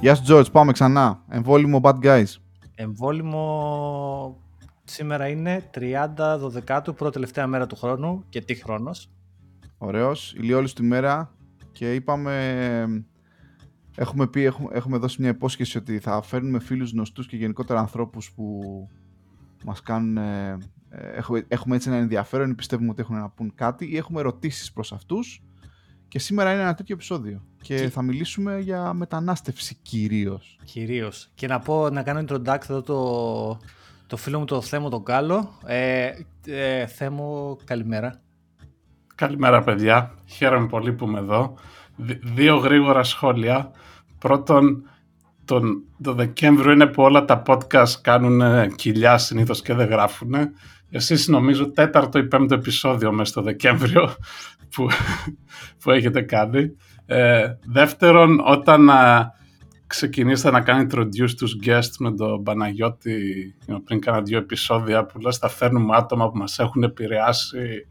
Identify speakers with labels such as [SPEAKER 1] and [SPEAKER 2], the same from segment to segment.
[SPEAKER 1] Γεια σου George, πάμε ξανά. Εμβόλυμο Bad Guys.
[SPEAKER 2] Εμβόλυμο σήμερα είναι 30 12 πρώτη τελευταία μέρα του χρόνου και τι χρόνος.
[SPEAKER 1] Ωραίος, ηλιόλους τη μέρα και είπαμε, έχουμε πει, έχουμε, έχουμε δώσει μια υπόσχεση ότι θα φέρνουμε φίλους γνωστούς και γενικότερα ανθρώπους που μας κάνουν, ε, έχουμε, έχουμε έτσι ένα ενδιαφέρον ή πιστεύουμε ότι έχουν να πούν κάτι ή έχουμε ερωτήσεις προς αυτούς και σήμερα είναι ένα τέτοιο επεισόδιο και, θα μιλήσουμε για μετανάστευση κυρίως.
[SPEAKER 2] Κυρίως. Και να πω, να κάνω introduction εδώ το, το φίλο μου το Θέμο τον Κάλο. Ε, ε, Θέμο, καλημέρα.
[SPEAKER 3] Καλημέρα παιδιά. Χαίρομαι πολύ που είμαι εδώ. Δύο γρήγορα σχόλια. Πρώτον, τον, το Δεκέμβριο είναι που όλα τα podcast κάνουν κοιλιά συνήθως και δεν γράφουν. Εσείς νομίζω τέταρτο ή πέμπτο επεισόδιο μέσα στο Δεκέμβριο που, που έχετε κάνει. Ε, δεύτερον, όταν α, ξεκινήσατε να κάνει introduce τους guests με τον Παναγιώτη πριν κάνα δύο επεισόδια που λες θα φέρνουμε άτομα που μας έχουν επηρεάσει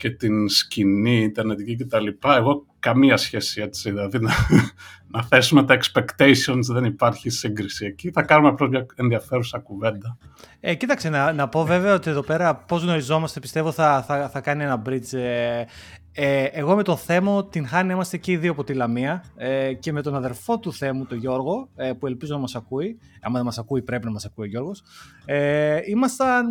[SPEAKER 3] και την σκηνή, ιντερνετική κτλ. Εγώ καμία σχέση έτσι, δηλαδή να, να θέσουμε τα expectations, δεν υπάρχει σύγκριση εκεί. Θα κάνουμε απλώς μια ενδιαφέρουσα κουβέντα.
[SPEAKER 2] Ε, κοίταξε, να, να πω βέβαια ότι εδώ πέρα πώς γνωριζόμαστε πιστεύω θα, θα, θα κάνει ένα bridge. Ε, ε, εγώ με το Θέμο την Χάνη είμαστε και οι δύο από τη Λαμία ε, και με τον αδερφό του Θέμου, τον Γιώργο, ε, που ελπίζω να μας ακούει, άμα δεν μας ακούει πρέπει να μας ακούει ο Γιώργος, ε, ήμασταν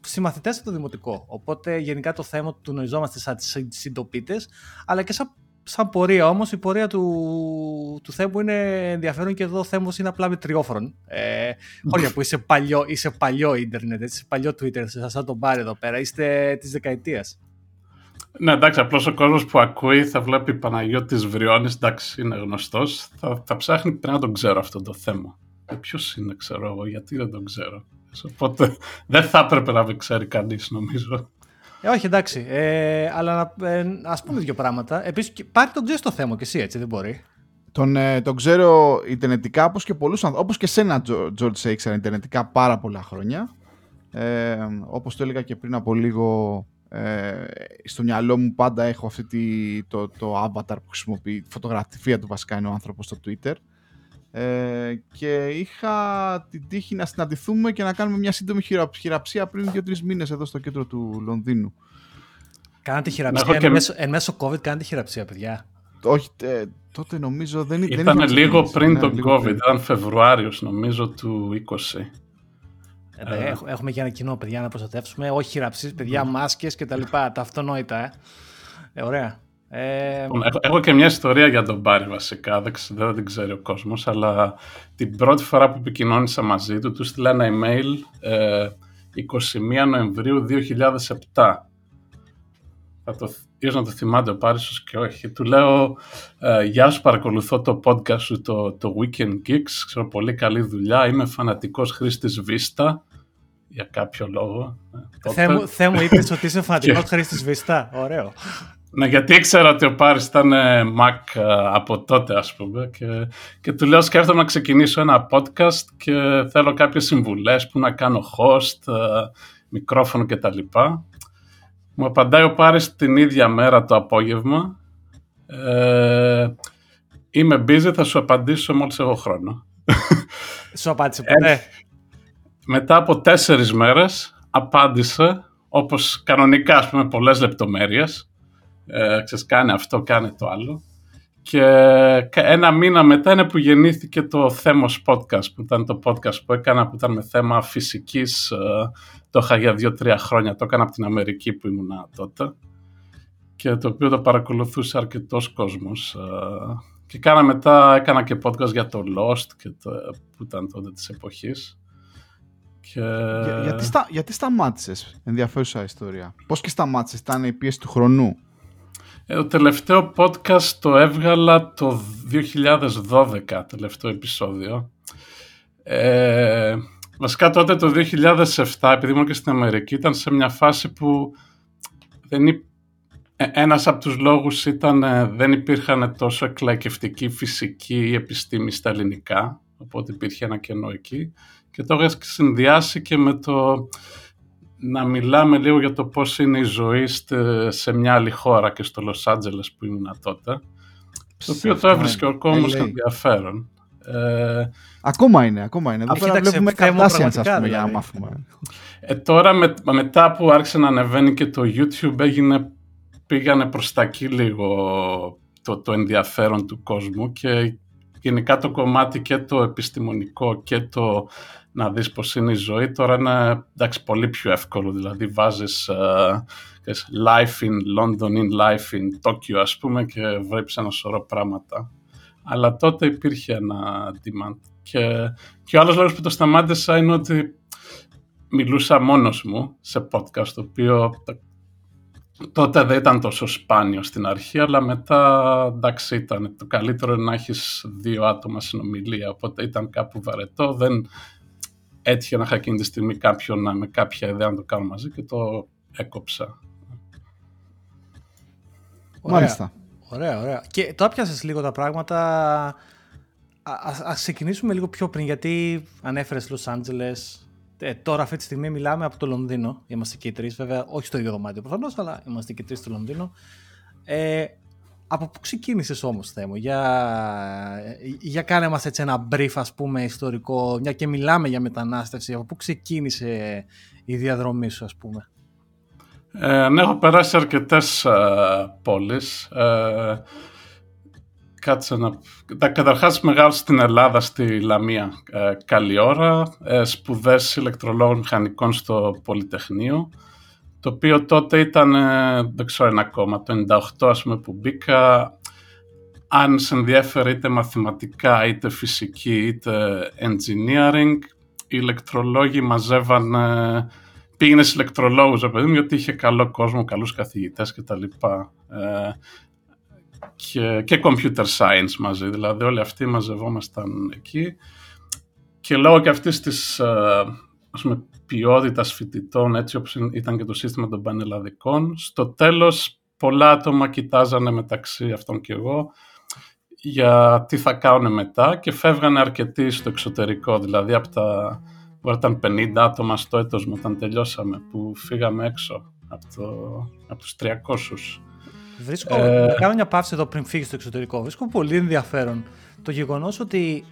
[SPEAKER 2] συμμαθητές από το Δημοτικό. Οπότε γενικά το θέμα του νοηζόμαστε σαν συντοπίτες, αλλά και σαν, σαν πορεία όμως η πορεία του, του Θέμου είναι ενδιαφέρον και εδώ ο Θέμος είναι απλά με τριόφρον. Ε, χώρια που είσαι παλιό, είσαι παλιό ίντερνετ, είσαι παλιό Twitter, σαν τον πάρει εδώ πέρα, είστε της δεκαετίας.
[SPEAKER 3] Ναι, εντάξει, απλώς ο κόσμος που ακούει θα βλέπει Παναγιώτης Βριώνης, εντάξει, είναι γνωστός. Θα, θα ψάχνει πριν να τον ξέρω αυτό το θέμα. Ε, Ποιος είναι, ξέρω εγώ, γιατί δεν τον ξέρω. Οπότε δεν θα έπρεπε να με ξέρει κανείς, νομίζω.
[SPEAKER 2] Ε, όχι, εντάξει. Ε, αλλά ε, ας πούμε δύο πράγματα. Επίσης, πάρει τον ξέρει το θέμα και εσύ, έτσι δεν μπορεί.
[SPEAKER 1] Τον, ε, τον ξέρω ιντερνετικά όπως και πολλούς ανθρώπου. Όπως και σένα, George, σε ήξερα ιντερνετικά πάρα πολλά χρόνια. Ε, όπως το έλεγα και πριν από λίγο, ε, στο μυαλό μου πάντα έχω αυτή τη, το, το avatar που χρησιμοποιεί, φωτογραφία του βασικά είναι ο άνθρωπος στο Twitter. Ε, και είχα την τύχη να συναντηθούμε και να κάνουμε μια σύντομη χειραψία πριν δύο-τρεις μήνες εδώ στο κέντρο του Λονδίνου.
[SPEAKER 2] Κάνατε χειραψία. Εν, μέσω, εν μέσω COVID κάνατε χειραψία, παιδιά.
[SPEAKER 1] Όχι, ε, τότε νομίζω δεν
[SPEAKER 3] ήταν. Ήταν λίγο πριν τον COVID, ήταν Φεβρουάριος νομίζω του 20.
[SPEAKER 2] Ε, ε, έχουμε και ένα κοινό, παιδιά, να προστατεύσουμε. Όχι χειραψίε, παιδιά, μάσκες και τα λοιπά. Τα αυτονόητα, ε. ε ωραία.
[SPEAKER 3] Ε... Έχω, έχω, και μια ιστορία για τον Μπάρι βασικά, δεν, δεν την ξέρει ο κόσμος, αλλά την πρώτη φορά που επικοινώνησα μαζί του, του στείλα ένα email ε, 21 Νοεμβρίου 2007. Θα το, ίσως να το θυμάται ο Πάρης και όχι. Του λέω, ε, γεια σου παρακολουθώ το podcast σου, το, το Weekend Geeks, ξέρω πολύ καλή δουλειά, είμαι φανατικός χρήστης Vista, για κάποιο λόγο.
[SPEAKER 2] Ε, Θεέ μου, είπες ότι είσαι φανατικός χρήστης Vista, ωραίο.
[SPEAKER 3] Ναι, γιατί ήξερα ότι ο Πάρης ήταν ε, Mac ε, από τότε, ας πούμε, και, και του λέω σκέφτομαι να ξεκινήσω ένα podcast και θέλω κάποιες συμβουλές που να κάνω host, ε, μικρόφωνο κτλ. Μου απαντάει ο Πάρης την ίδια μέρα το απόγευμα. Ε, είμαι busy, θα σου απαντήσω μόλις έχω χρόνο.
[SPEAKER 2] Σου απάντησε ποτέ;
[SPEAKER 3] Μετά από τέσσερις μέρες απάντησε, όπως κανονικά, ας πούμε, πολλές λεπτομέρειες ε, ξέρεις, κάνε αυτό, κάνε το άλλο. Και ένα μήνα μετά είναι που γεννήθηκε το Θέμος Podcast, που ήταν το podcast που έκανα, που ήταν με θέμα φυσικής. Ε, το είχα για δύο-τρία χρόνια, το έκανα από την Αμερική που ήμουν τότε. Και το οποίο το παρακολουθούσε αρκετός κόσμος. Ε, και κάνα μετά, έκανα και podcast για το Lost, και το, που ήταν τότε της εποχής.
[SPEAKER 1] Και... Για, γιατί, στα, γιατί σταμάτησες, ενδιαφέρουσα ιστορία. Πώς και σταμάτησες, ήταν η πίεση του χρονού.
[SPEAKER 3] Ε, το τελευταίο podcast το έβγαλα το 2012, τελευταίο επεισόδιο. Ε, βασικά τότε το 2007, επειδή ήμουν και στην Αμερική, ήταν σε μια φάση που δεν ε, ένας από τους λόγους ήταν ε, δεν υπήρχαν τόσο εκλαϊκευτική φυσική επιστήμη στα ελληνικά, οπότε υπήρχε ένα κενό εκεί. Και το είχα συνδυάσει και με το να μιλάμε λίγο για το πώς είναι η ζωή σε μια άλλη χώρα και στο Λος Άντζελες που ήμουν τότε. Στο οποίο το έβρισκε ο κόσμος ενδιαφέρον. Ε,
[SPEAKER 1] ακόμα είναι, ακόμα είναι. Εδώ
[SPEAKER 2] Α,
[SPEAKER 1] πέρα
[SPEAKER 2] κοίταξε,
[SPEAKER 1] βλέπουμε
[SPEAKER 2] Θέμο,
[SPEAKER 1] καρτάσιανς, ας
[SPEAKER 2] πραγματικά,
[SPEAKER 1] πούμε, για να
[SPEAKER 2] δηλαδή.
[SPEAKER 1] μάθουμε.
[SPEAKER 3] ε, τώρα με, μετά που άρχισε να ανεβαίνει και το YouTube έγινε, πήγανε προς τα εκεί λίγο το, το ενδιαφέρον του κόσμου και γενικά το κομμάτι και το επιστημονικό και το να δεις πώς είναι η ζωή τώρα είναι εντάξει, πολύ πιο εύκολο. Δηλαδή βάζεις ε, ξέρεις, life in London in life in Tokyo ας πούμε και βλέπεις ένα σωρό πράγματα. Αλλά τότε υπήρχε ένα demand. Και, και ο άλλος λόγος που το σταμάτησα είναι ότι μιλούσα μόνος μου σε podcast το οποίο τότε δεν ήταν τόσο σπάνιο στην αρχή αλλά μετά εντάξει ήταν το καλύτερο είναι να έχεις δύο άτομα συνομιλία οπότε ήταν κάπου βαρετό δεν έτυχε να είχα εκείνη τη στιγμή κάποιον να- με κάποια ιδέα να το κάνω μαζί και το έκοψα.
[SPEAKER 2] Ωραία.
[SPEAKER 1] Μάλιστα.
[SPEAKER 2] Ωραία, ωραία. Και το άπιασες λίγο τα πράγματα. Α, ας, ας ξεκινήσουμε λίγο πιο πριν, γιατί ανέφερες Los Angeles. Ε, τώρα αυτή τη στιγμή μιλάμε από το Λονδίνο. Είμαστε και οι τρεις, βέβαια, όχι στο ίδιο δωμάτιο προφανώς, αλλά είμαστε και οι τρεις στο Λονδίνο. Ε, από πού ξεκίνησες όμως, Θέμο, για, για κάνε μας έτσι ένα brief, ας πούμε, ιστορικό, μια και μιλάμε για μετανάστευση, από πού ξεκίνησε η διαδρομή σου, ας πούμε;
[SPEAKER 3] Ε, ναι, έχω περάσει αρκετές ε, πόλεις. Ε, κάτσε να... Τα, καταρχάς μεγάλωσα στην Ελλάδα, στη Λαμία. Ε, καλή ώρα. Ε, σπουδές ηλεκτρολόγων μηχανικών στο Πολυτεχνείο. Το οποίο τότε ήταν, ε, δεν ξέρω είναι ακόμα, το 98 ας πούμε που μπήκα. Αν σε ενδιαφέρει είτε μαθηματικά, είτε φυσική, είτε engineering, οι ηλεκτρολόγοι μαζεύανε πήγαινες σε ηλεκτρολόγους, ρε παιδί μου, γιατί είχε καλό κόσμο, καλούς καθηγητές και τα λοιπά. Ε, και, και computer science μαζί, δηλαδή όλοι αυτοί μαζευόμασταν εκεί. Και λόγω και αυτής της ε, ας πούμε, ποιότητας φοιτητών, έτσι όπως ήταν και το σύστημα των πανελλαδικών, στο τέλος πολλά άτομα κοιτάζανε μεταξύ αυτών και εγώ για τι θα κάνουν μετά και φεύγανε αρκετοί στο εξωτερικό, δηλαδή από τα Μπορεί να ήταν 50 άτομα στο έτος μου όταν τελειώσαμε που φύγαμε έξω από, το, από τους 300.
[SPEAKER 2] Βρίσκω,
[SPEAKER 3] Ε,
[SPEAKER 2] να κάνω μια παύση εδώ πριν φύγεις στο εξωτερικό. Βρίσκω πολύ ενδιαφέρον το γεγονός ότι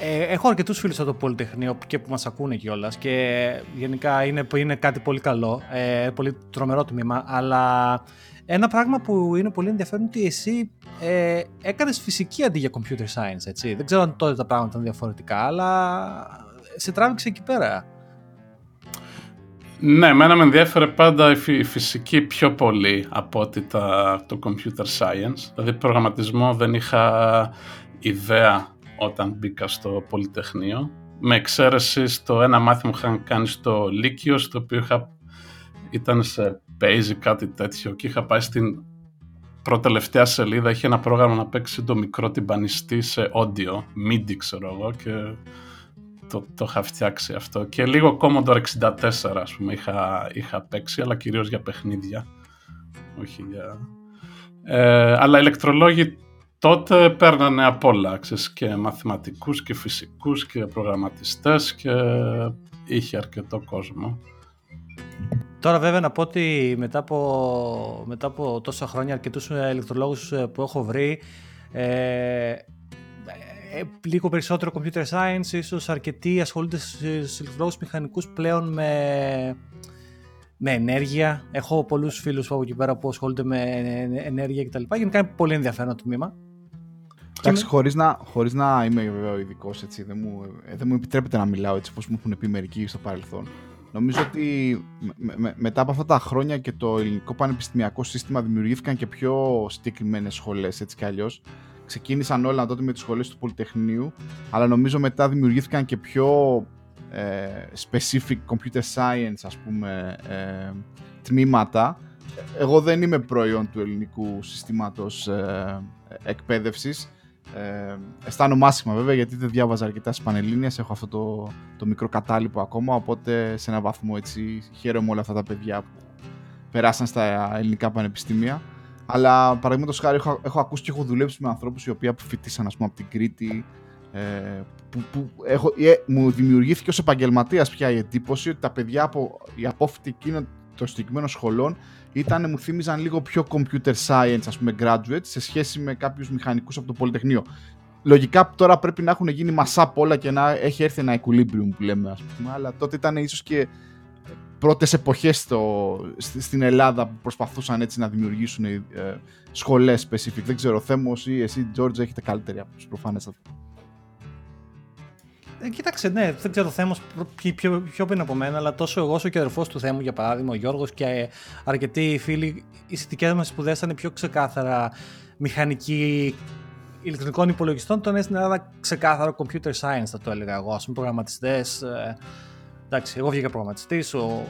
[SPEAKER 2] ε, έχω αρκετούς φίλους από το Πολυτεχνείο και που μας ακούνε κιόλας και γενικά είναι, είναι κάτι πολύ καλό, ε, πολύ τρομερό τμήμα, αλλά ένα πράγμα που είναι πολύ ενδιαφέρον είναι ότι εσύ ε, έκανες φυσική αντί για computer science, έτσι. Δεν ξέρω αν τότε τα πράγματα ήταν διαφορετικά, αλλά σε τράβηξε εκεί πέρα.
[SPEAKER 3] Ναι, εμένα με ενδιαφέρε πάντα η, φυ- η φυσική πιο πολύ από ότι τα, το computer science. Δηλαδή προγραμματισμό δεν είχα ιδέα όταν μπήκα στο Πολυτεχνείο. Με εξαίρεση στο ένα μάθημα που είχαν κάνει στο Λύκειο, στο οποίο είχα, ήταν σε basic κάτι τέτοιο και είχα πάει στην πρώτη-τελευταία σελίδα, είχε ένα πρόγραμμα να παίξει το μικρό τυμπανιστή σε audio, MIDI ξέρω εγώ και το, το είχα φτιάξει αυτό. Και λίγο Commodore 64 ας πούμε είχα, είχα παίξει, αλλά κυρίως για παιχνίδια. Όχι για... Ε, αλλά οι ηλεκτρολόγοι τότε παίρνανε απ' όλα, ξέρεις, και μαθηματικούς και φυσικούς και προγραμματιστές και είχε αρκετό κόσμο.
[SPEAKER 2] Τώρα βέβαια να πω ότι μετά από, μετά από τόσα χρόνια αρκετούς ε, ηλεκτρολόγους ε, που έχω βρει ε, ε, λίγο περισσότερο computer science, ίσως αρκετοί ασχολούνται στους ηλεκτρολόγους μηχανικούς πλέον με, με ενέργεια. Έχω πολλούς φίλους από εκεί πέρα που ασχολούνται με ε, ενέργεια κτλ. Γενικά είναι πολύ ενδιαφέρον το τμήμα.
[SPEAKER 1] Εντάξει, χωρίς να, χωρίς να είμαι βέβαια ειδικός, έτσι, δεν μου, ε, δεν μου επιτρέπεται να μιλάω έτσι όπως μου έχουν πει μερικοί στο παρελθόν. Νομίζω ότι με- με- μετά από αυτά τα χρόνια και το ελληνικό πανεπιστημιακό σύστημα δημιουργήθηκαν και πιο συγκεκριμένες σχολές, έτσι κι αλλιώς. Ξεκίνησαν όλα τότε με τις σχολές του Πολυτεχνείου, αλλά νομίζω μετά δημιουργήθηκαν και πιο ε, specific computer science, ας πούμε, ε, τμήματα. Εγώ δεν είμαι προϊόν του ελληνικού συστήματος ε, εκπαίδευσης. Ε, αισθάνομαι άσχημα βέβαια γιατί δεν διάβαζα αρκετά στις Πανελλήνιες, έχω αυτό το, το μικρό κατάλοιπο ακόμα, οπότε σε ένα βαθμό έτσι χαίρομαι όλα αυτά τα παιδιά που περάσαν στα ελληνικά πανεπιστήμια. Αλλά παραδείγματος χάρη έχω, έχω ακούσει και έχω δουλέψει με ανθρώπους οι οποίοι αποφοιτήσαν ας πούμε από την Κρήτη ε, που, που έχω, ε, μου δημιουργήθηκε ως επαγγελματίας πια η εντύπωση ότι τα παιδιά από οι απόφοιτοι εκείνων των συγκεκριμένων σχολών ήταν, μου θύμιζαν λίγο πιο computer science, ας πούμε, graduates, σε σχέση με κάποιους μηχανικούς από το Πολυτεχνείο. λογικά τώρα πρέπει να έχουν γίνει μασά όλα και να έχει έρθει ένα equilibrium που λέμε, ας πούμε. Αλλά τότε ήταν ίσως και πρώτες εποχές στο, στην Ελλάδα που προσπαθούσαν έτσι να δημιουργήσουν ε, σχολές specific. Δεν ξέρω, Θέμος ή εσύ, George, έχετε καλύτερη άποψη προφανέστατα.
[SPEAKER 2] Ε, κοίταξε, ναι, δεν ξέρω το θέμα πιο, πιο, πιο πριν από μένα, αλλά τόσο εγώ όσο και ο αδερφός του Θέμου, για παράδειγμα, ο Γιώργος και αρκετοί φίλοι, οι δικές μας σπουδές ήταν πιο ξεκάθαρα μηχανική ηλεκτρονικών υπολογιστών. Τον στην Ελλάδα ξεκάθαρο computer science, θα το έλεγα εγώ. Α πούμε, προγραμματιστές. Ε, εντάξει, εγώ βγήκα προγραμματιστής, ο,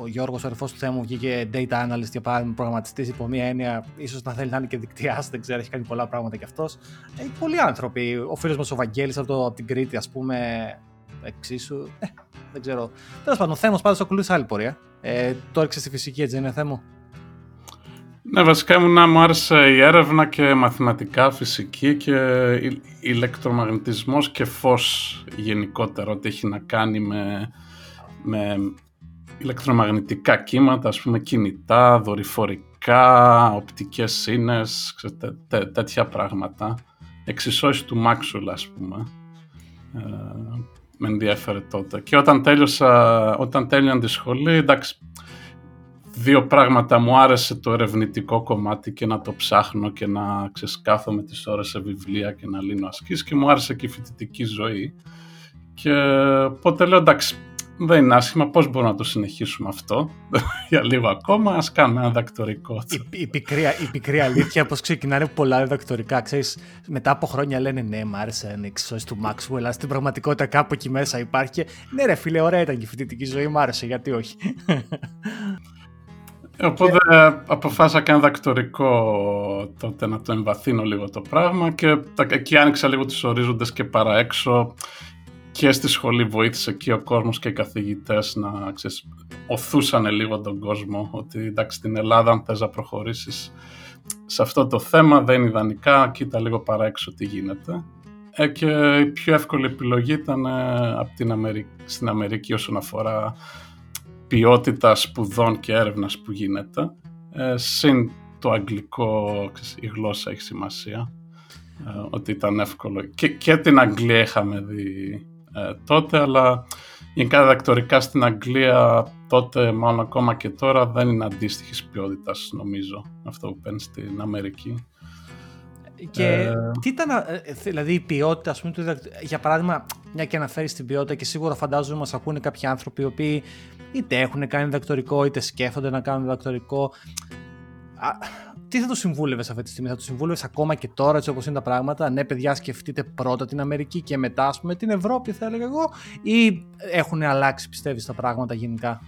[SPEAKER 2] ο Γιώργος, ο αδερφός του Θέμου, βγήκε data analyst για παράδειγμα, προγραμματιστής υπό μία έννοια, ίσως να θέλει να είναι και δικτυάς, δεν ξέρω, έχει κάνει πολλά πράγματα κι αυτός. Ε, πολλοί άνθρωποι. Ο φίλος μας ο Βαγγέλης από, από την Κρήτη, ας πούμε, εξίσου. Ε, δεν ξέρω. Τέλος πάντων, ο Θέμος πάντω ακολούθησε άλλη πορεία. Ε, το έριξε στη φυσική, έτσι δεν είναι Θέμο;
[SPEAKER 3] Ναι, βασικά να μου άρεσε η έρευνα και μαθηματικά, φυσική και ηλεκτρομαγνητισμός και φως γενικότερα, ό,τι έχει να κάνει με, με ηλεκτρομαγνητικά κύματα, ας πούμε κινητά, δορυφορικά, οπτικές σύνες, τέτοια πράγματα. Εξισώσεις του Μάξουλ, ας πούμε. Ε, με ενδιαφέρε τότε. Και όταν τέλειωσα, όταν τέλειωνα τη σχολή, εντάξει, δύο πράγματα μου άρεσε το ερευνητικό κομμάτι και να το ψάχνω και να ξεσκάθω τις ώρες σε βιβλία και να λύνω ασκήσεις και μου άρεσε και η φοιτητική ζωή. Και οπότε λέω εντάξει, δεν είναι άσχημα, πώς μπορούμε να το συνεχίσουμε αυτό; Για λίγο ακόμα, ας κάνουμε ένα δακτορικό.
[SPEAKER 2] Η, η, πικρή, η πικρή αλήθεια πως ξεκινάνε πολλά δακτορικά, ξέρεις, μετά από χρόνια λένε ναι, μ' άρεσε να εξισώσεις του Maxwell, αλλά στην πραγματικότητα κάπου εκεί μέσα υπάρχει. Ναι ρε φίλε, ωραία ήταν και η φοιτητική ζωή, μ' άρεσε, γιατί όχι;
[SPEAKER 3] Οπότε αποφάσισα και ένα δακτορικό τότε να το εμβαθύνω λίγο το πράγμα και εκεί άνοιξα λίγο τους ορίζοντες και παραέξω και στη σχολή βοήθησε και ο κόσμος και οι καθηγητές να ξέρεις, οθούσαν λίγο τον κόσμο ότι εντάξει στην Ελλάδα αν θες να προχωρήσεις σε αυτό το θέμα δεν είναι ιδανικά, κοίτα λίγο παραέξω τι γίνεται. Ε, και η πιο εύκολη επιλογή ήταν ε, από την Αμερική, στην Αμερική όσον αφορά ποιότητα σπουδών και έρευνας που γίνεται. Ε, συν το αγγλικό, η γλώσσα έχει σημασία. Ε, ότι ήταν εύκολο. Και, και την Αγγλία είχαμε δει ε, τότε, αλλά γενικά διδακτορικά στην Αγγλία τότε, μάλλον ακόμα και τώρα, δεν είναι αντίστοιχης ποιότητας, νομίζω, αυτό που παίρνεις στην Αμερική.
[SPEAKER 2] Και ε... τι ήταν, ε, δηλαδή η ποιότητα, ας πούμε, για παράδειγμα, μια και αναφέρεις την ποιότητα και σίγουρα φαντάζομαι μας ακούνε κάποιοι άνθρωποι οι οποίοι είτε έχουν κάνει διδακτορικό, είτε σκέφτονται να κάνουν διδακτορικό. Τι θα του συμβούλευες αυτή τη στιγμή, θα του συμβούλευες ακόμα και τώρα έτσι όπως είναι τα πράγματα; Ναι, παιδιά, σκεφτείτε πρώτα την Αμερική και μετά, ας πούμε, την Ευρώπη, θα έλεγα εγώ, ή έχουν αλλάξει, πιστεύεις, τα πράγματα γενικά;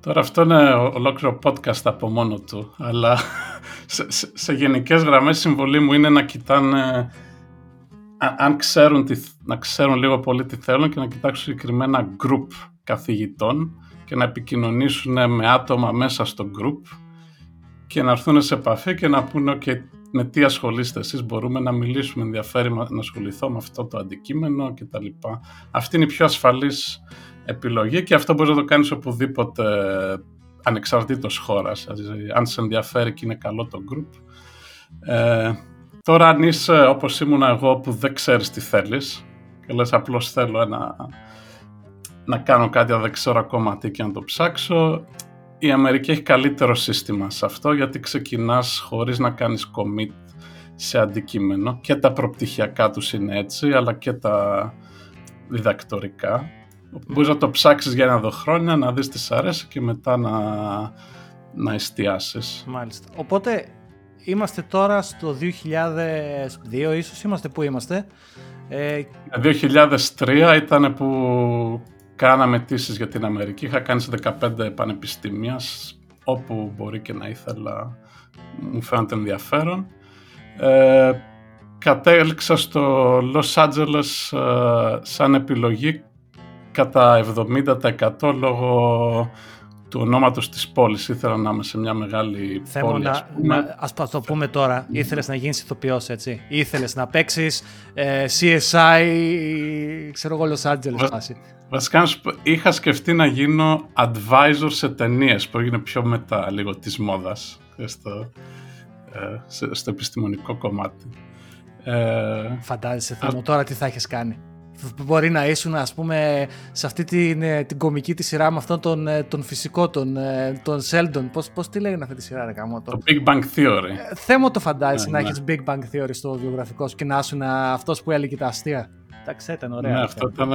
[SPEAKER 3] Τώρα αυτό είναι ολόκληρο podcast από μόνο του, αλλά σε, σε, σε γενικές γραμμές η συμβολή μου είναι να κοιτάνε, αν ξέρουν, να ξέρουν λίγο πολύ τι θέλουν και να κοιτάξουν συγκεκριμένα group καθηγητών και να επικοινωνήσουν με άτομα μέσα στο group και να έρθουν σε επαφή και να πούνε okay, με τι ασχολείστε εσείς, μπορούμε να μιλήσουμε, ενδιαφέρει να ασχοληθώ με αυτό το αντικείμενο κτλ. Αυτή είναι η πιο ασφαλής επιλογή και αυτό μπορείς να το κάνεις οπουδήποτε ανεξαρτήτως χώρας, δηλαδή, αν σε ενδιαφέρει και είναι καλό το group. Ε, τώρα αν είσαι όπως ήμουν εγώ που δεν ξέρεις τι θέλεις και λες απλώς θέλω ένα να κάνω κάτι, αλλά δεν ξέρω ακόμα τι και να το ψάξω. Η Αμερική έχει καλύτερο σύστημα σε αυτό, γιατί ξεκινάς χωρίς να κάνεις commit σε αντικείμενο και τα προπτυχιακά τους είναι έτσι, αλλά και τα διδακτορικά. Mm. Μπορείς να το ψάξεις για ένα-δυο χρόνια, να δεις τι σ' αρέσει και μετά να, να εστιάσεις.
[SPEAKER 2] Μάλιστα. Οπότε είμαστε τώρα στο 2002 ίσως, είμαστε που είμαστε.
[SPEAKER 3] Ε... 2003 ήταν που κάναμε αιτήσεις για την Αμερική. Είχα κάνει σε 15 πανεπιστήμια, όπου μπορεί και να ήθελα, μου φαίνεται ενδιαφέρον. Ε, κατέληξα στο Los Angeles ε, σαν επιλογή κατά 70% λόγω του ονόματος της πόλης. Ήθελα να είμαι σε μια μεγάλη Θέλω πόλη,
[SPEAKER 2] να, να, ας το πούμε τώρα. Ήθελες να γίνεις ηθοποιός, έτσι. Ήθελες να παίξεις ε, CSI, ξέρω εγώ, Los Angeles.
[SPEAKER 3] Βασικά, είχα σκεφτεί να γίνω advisor σε ταινίες που έγινε πιο μετά λίγο της μόδας στο, ε, στο επιστημονικό κομμάτι.
[SPEAKER 2] Ε, Φαντάζεσαι θέλω τώρα τι θα έχεις κάνει. Μπορεί να ήσουν ας πούμε σε αυτή την, ε, την κομική τη σειρά με αυτόν τον, ε, τον φυσικό, τον, ε, τον Sheldon. Πώς, πώς τη λέγανε αυτή τη σειρά ρε κάμω,
[SPEAKER 3] το... το Big Bang Theory.
[SPEAKER 2] Ε, θέμα το φαντάζεσαι ναι, να ναι. έχεις Big Bang Theory στο βιογραφικό σου και να ήσουν αυτός που έλεγε τα αστεία. Εντάξει, ήταν ωραία.
[SPEAKER 3] Ναι, αυτό ήταν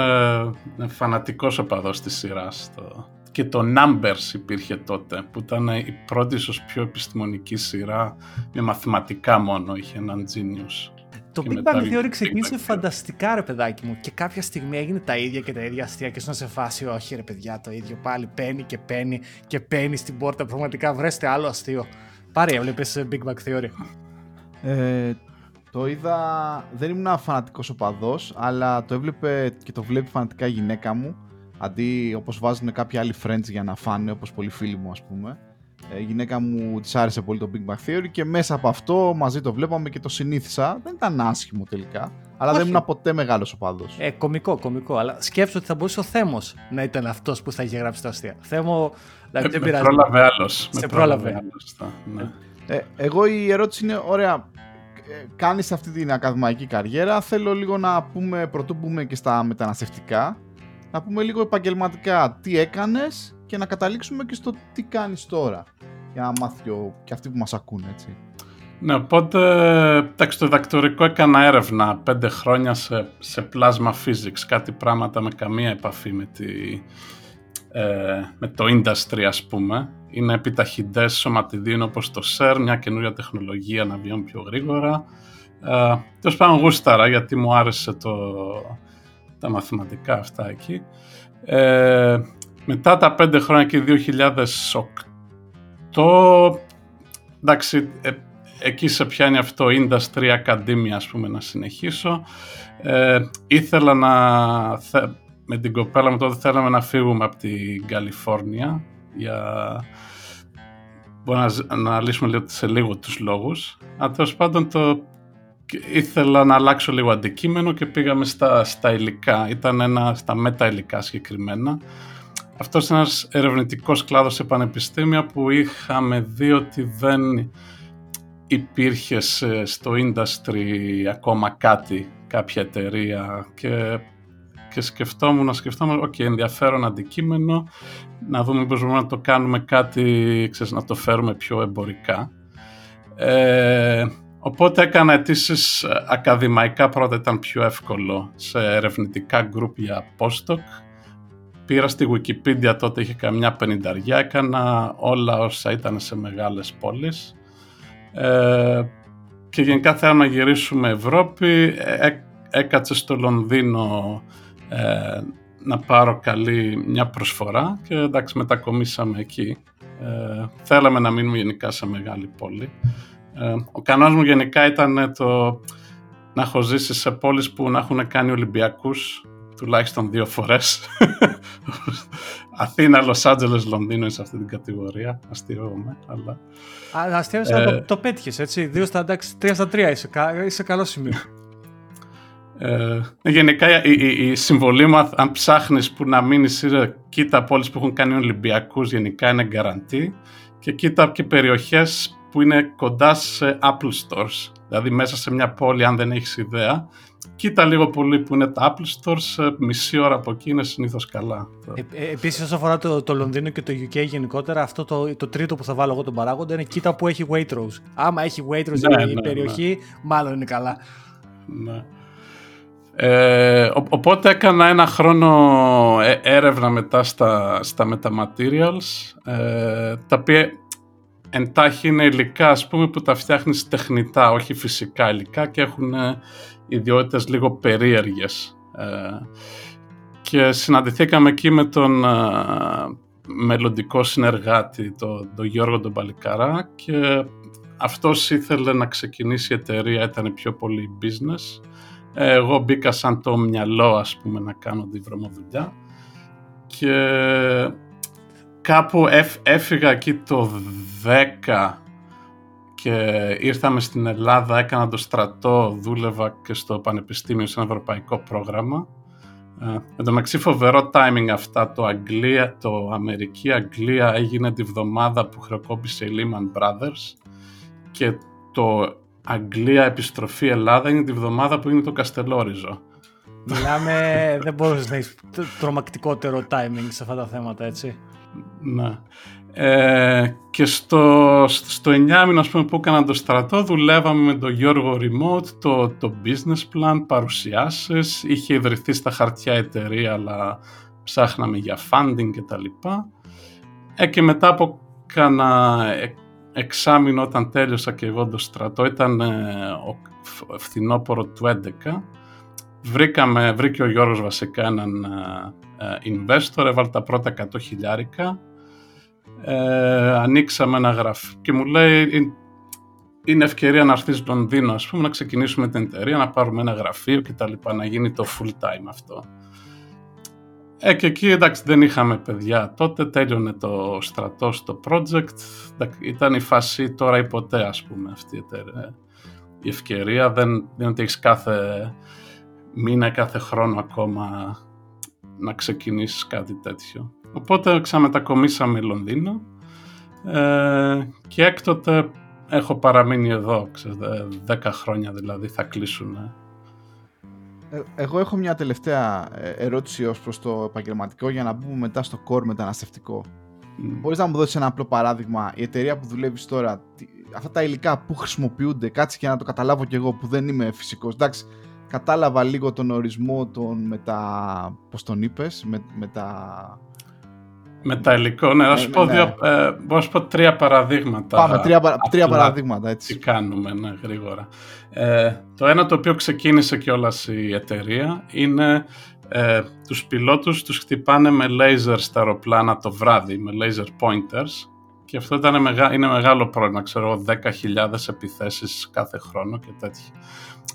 [SPEAKER 3] ε, φανατικός οπαδός της σειράς. Το... Και το Numbers υπήρχε τότε, που ήταν η πρώτη ίσως πιο επιστημονική σειρά με μαθηματικά μόνο, είχε έναν genius.
[SPEAKER 2] Το Big Bang Theory ξεκίνησε φανταστικά, ρε παιδάκι μου. Και κάποια στιγμή έγινε τα ίδια και τα ίδια αστεία. Και στον σε φάση, όχι, ρε παιδιά, το ίδιο πάλι παίρνει και παίρνει και παίρνει στην πόρτα. Πραγματικά βρέστε άλλο αστείο. Πάρε, έβλεπες Big Bang Theory.
[SPEAKER 1] Ε, το είδα. Δεν ήμουν φανατικός οπαδός, αλλά το έβλεπε και το βλέπει φανατικά η γυναίκα μου. Αντί όπως βάζουν κάποιοι άλλοι friends για να φάνε, όπως πολλοί φίλοι μου, ας πούμε. Ε, η γυναίκα μου της άρεσε πολύ το Big Bang Theory και μέσα από αυτό μαζί το βλέπαμε και το συνήθισα. Δεν ήταν άσχημο τελικά. Αλλά Όχι. δεν ήμουν ποτέ μεγάλος οπαδό.
[SPEAKER 2] Ε, κομικό, κομικό. Αλλά σκέψω ότι θα μπορούσε ο Θέμος να ήταν αυτός που θα είχε γράψει τα αστεία. Θέμο.
[SPEAKER 3] Δηλαδή, δεν πειράζει. Πρόλαβε άλλος.
[SPEAKER 2] Σε πρόλαβε.
[SPEAKER 1] ναι. ε, εγώ η ερώτηση είναι: Ωραία, ε, κάνεις αυτή την ακαδημαϊκή καριέρα. Θέλω λίγο να πούμε, πρωτού πούμε και στα μεταναστευτικά, να πούμε λίγο επαγγελματικά τι έκανες και να καταλήξουμε και στο τι κάνεις τώρα. Για να μάθει και αυτοί που μας ακούν, έτσι.
[SPEAKER 3] Ναι, οπότε, εντάξει, το διδακτορικό έκανα έρευνα πέντε χρόνια σε, σε plasma physics, κάτι πράγματα με καμία επαφή με, τη, ε, με το industry, ας πούμε. Είναι επιταχυντές σωματιδίων όπως το CERN, μια καινούρια τεχνολογία να βιώνει πιο γρήγορα. Ε, Τέλος πάντων γούσταρα, γιατί μου άρεσε το, τα μαθηματικά αυτά εκεί. Ε, μετά τα πέντε χρόνια και 2008, εντάξει, ε, εκεί σε πιάνει αυτό Industry Academy, ας πούμε, να συνεχίσω. Ε, ήθελα να... Με την κοπέλα μου τότε θέλαμε να φύγουμε από την Καλιφόρνια για... Μπορεί να, να λύσουμε λίγο, σε λίγο τους λόγους. Αλλά τέλος πάντων το... ήθελα να αλλάξω λίγο αντικείμενο και πήγαμε στα, στα υλικά. Ήταν ένα στα μετα υλικά συγκεκριμένα. Αυτός είναι ένας ερευνητικός κλάδος σε πανεπιστήμια που είχαμε δει ότι δεν υπήρχε στο industry ακόμα κάτι, κάποια εταιρεία και, και σκεφτόμουν, να σκεφτόμουν, ok, ενδιαφέρον αντικείμενο, να δούμε πώς μπορούμε να το κάνουμε κάτι, ξέρεις, να το φέρουμε πιο εμπορικά. Ε, οπότε έκανα αιτήσεις ακαδημαϊκά, πρώτα ήταν πιο εύκολο, σε ερευνητικά group για postdoc, πήρα στη Wikipedia τότε είχε καμιά πενηνταριά, έκανα όλα όσα ήταν σε μεγάλες πόλεις ε, και γενικά θέλω να γυρίσουμε Ευρώπη, ε, έκατσε στο Λονδίνο ε, να πάρω καλή μια προσφορά και εντάξει μετακομίσαμε εκεί. Ε, θέλαμε να μείνουμε γενικά σε μεγάλη πόλη. Ε, ο κανόνας μου γενικά ήταν το να έχω ζήσει σε πόλεις που να έχουν κάνει Ολυμπιακούς τουλάχιστον δύο φορές. Αθήνα, Λος Άντζελες, Λονδίνο σε αυτή την κατηγορία. Αστείωμαι, αλλά...
[SPEAKER 2] Αστείωμαι, ε, το, το πέτυχες, έτσι. Δύο στα, εντάξει, τρία στα τρία είσαι, είσαι καλό σημείο.
[SPEAKER 3] Ε, γενικά η, η, η, συμβολή μου, αν ψάχνεις που να μείνεις, κοίτα πόλεις που έχουν κάνει Ολυμπιακούς, γενικά είναι γκαραντή και κοίτα και περιοχές που είναι κοντά σε Apple Stores. Δηλαδή μέσα σε μια πόλη, αν δεν έχεις ιδέα, κοίτα λίγο πολύ που είναι τα Apple Stores, μισή ώρα από εκεί είναι συνήθως καλά.
[SPEAKER 2] Ε, ε, Επίσης, όσο αφορά το, το Λονδίνο και το UK γενικότερα, αυτό το, το τρίτο που θα βάλω εγώ τον παράγοντα είναι κοίτα που έχει Waitrose. Άμα έχει Waitrose ναι, η ναι, περιοχή, ναι. μάλλον είναι καλά.
[SPEAKER 3] Ναι. Ε, οπότε έκανα ένα χρόνο ε, έρευνα μετά στα, στα metamaterials, ε, τα οποία εντάχει είναι υλικά ας πούμε που τα φτιάχνεις τεχνητά, όχι φυσικά υλικά και έχουν ιδιότητες λίγο περίεργες. Ε, και συναντηθήκαμε εκεί με τον ε, μελλοντικό συνεργάτη, τον, τον Γιώργο τον Παλικαρά και αυτός ήθελε να ξεκινήσει η εταιρεία, ήταν πιο πολύ business. Εγώ μπήκα σαν το μυαλό, ας πούμε, να κάνω τη βρωμοδουλειά και κάπου έφυγα εκεί το 10 και ήρθαμε στην Ελλάδα, έκανα το στρατό, δούλευα και στο πανεπιστήμιο σε ένα ευρωπαϊκό πρόγραμμα. Ε, εν τω μεταξύ φοβερό timing αυτά, το, Αγγλία, το Αμερική-Αγγλία έγινε τη βδομάδα που χρεοκόπησε η Lehman Brothers και το Αγγλία, επιστροφή Ελλάδα είναι τη βδομάδα που είναι το Καστελόριζο.
[SPEAKER 2] Μιλάμε, δεν μπορείς να έχεις τρομακτικότερο timing σε αυτά τα θέματα, έτσι.
[SPEAKER 3] Ναι. Ε, και στο, στο 9 μήνο πούμε, που έκανα το στρατό δουλεύαμε με τον Γιώργο Remote το, το business plan, παρουσιάσεις. Είχε ιδρυθεί στα χαρτιά εταιρεία αλλά ψάχναμε για funding και τα λοιπά. Ε, και μετά από κάνα εξάμεινο όταν τέλειωσα και εγώ το στρατό ήταν ε, ο φθινόπωρο του 11 βρήκαμε, βρήκε ο Γιώργος βασικά έναν ε, investor έβαλε τα πρώτα 100 χιλιάρικα ε, ανοίξαμε ένα γραφείο και μου λέει είναι ευκαιρία να έρθεις στο Λονδίνο ας πούμε, να ξεκινήσουμε την εταιρεία, να πάρουμε ένα γραφείο και τα λοιπά, να γίνει το full time αυτό. Ε, και εκεί εντάξει δεν είχαμε παιδιά τότε, τέλειωνε το στρατό στο project, ήταν η φάση τώρα ή ποτέ ας πούμε αυτή η εταιρεία. Η ευκαιρία δεν, δεν ότι έχεις κάθε μήνα, κάθε χρόνο ακόμα να ξεκινήσεις κάτι τέτοιο. Οπότε ξαμετακομίσαμε Λονδίνο ε, και έκτοτε έχω παραμείνει εδώ, ξέρετε, 10 χρόνια δηλαδή θα κλείσουν.
[SPEAKER 1] Ε, εγώ έχω μια τελευταία ε, ερώτηση ως προς το επαγγελματικό για να μπούμε μετά στο core μεταναστευτικό. Mm. Μπορείς να μου δώσεις ένα απλό παράδειγμα, η εταιρεία που δουλεύεις τώρα, αυτά τα υλικά που χρησιμοποιούνται, κάτσε και να το καταλάβω κι εγώ που δεν είμαι φυσικός. Εντάξει, κατάλαβα λίγο τον ορισμό των με τα, πώς τον είπες, με, με τα
[SPEAKER 3] με τα υλικό, ναι, θα σου, πω, ναι. Δύο, ε, σου πω τρία παραδείγματα.
[SPEAKER 1] Πάμε, τρία, τρία παραδείγματα, έτσι.
[SPEAKER 3] Τι κάνουμε, ναι, γρήγορα. Ε, το ένα το οποίο ξεκίνησε κιόλας η εταιρεία είναι ε, τους πιλότους τους χτυπάνε με laser στα αεροπλάνα το βράδυ, με laser pointers και αυτό ήταν μεγα, είναι μεγάλο πρόβλημα, ξέρω 10.000 επιθέσεις κάθε χρόνο και τέτοια.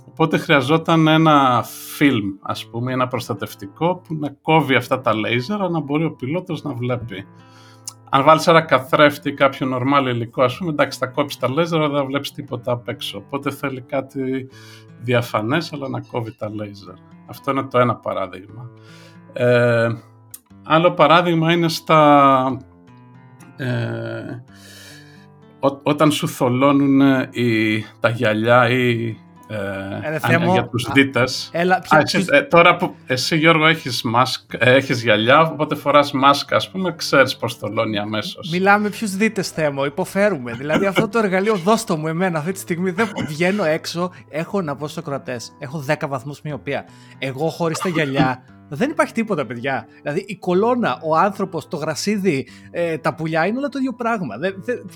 [SPEAKER 3] Οπότε χρειαζόταν ένα φιλμ, ας πούμε, ένα προστατευτικό που να κόβει αυτά τα λέιζερ, να μπορεί ο πιλότος να βλέπει. Αν βάλεις ένα καθρέφτη ή κάποιο νορμάλ υλικό, ας πούμε, εντάξει, θα κόψει τα λέιζερ, αλλά δεν βλέπεις τίποτα απ' έξω. Οπότε θέλει κάτι διαφανές, αλλά να κόβει τα λέιζερ. Αυτό είναι το ένα παράδειγμα. Ε, άλλο παράδειγμα είναι στα... Ε, όταν σου θολώνουν οι, τα γυαλιά ή ε, ε για τους δίτες.
[SPEAKER 2] Έλα,
[SPEAKER 3] ε, τώρα που εσύ Γιώργο έχεις, μάσκ, ε, έχεις γυαλιά, οπότε φοράς μάσκα, ας πούμε, ξέρεις πώς θολώνει αμέσως.
[SPEAKER 2] Μιλάμε ποιους δίτες θέμα, υποφέρουμε. δηλαδή αυτό το εργαλείο δώστο μου εμένα αυτή τη στιγμή. Δεν βγαίνω έξω, έχω να πω στους κρατές. Έχω 10 βαθμούς μοιοπία. Εγώ χωρίς τα γυαλιά δεν υπάρχει τίποτα, παιδιά. Δηλαδή η κολόνα, ο άνθρωπος, το γρασίδι, ε, τα πουλιά είναι όλα το ίδιο πράγμα.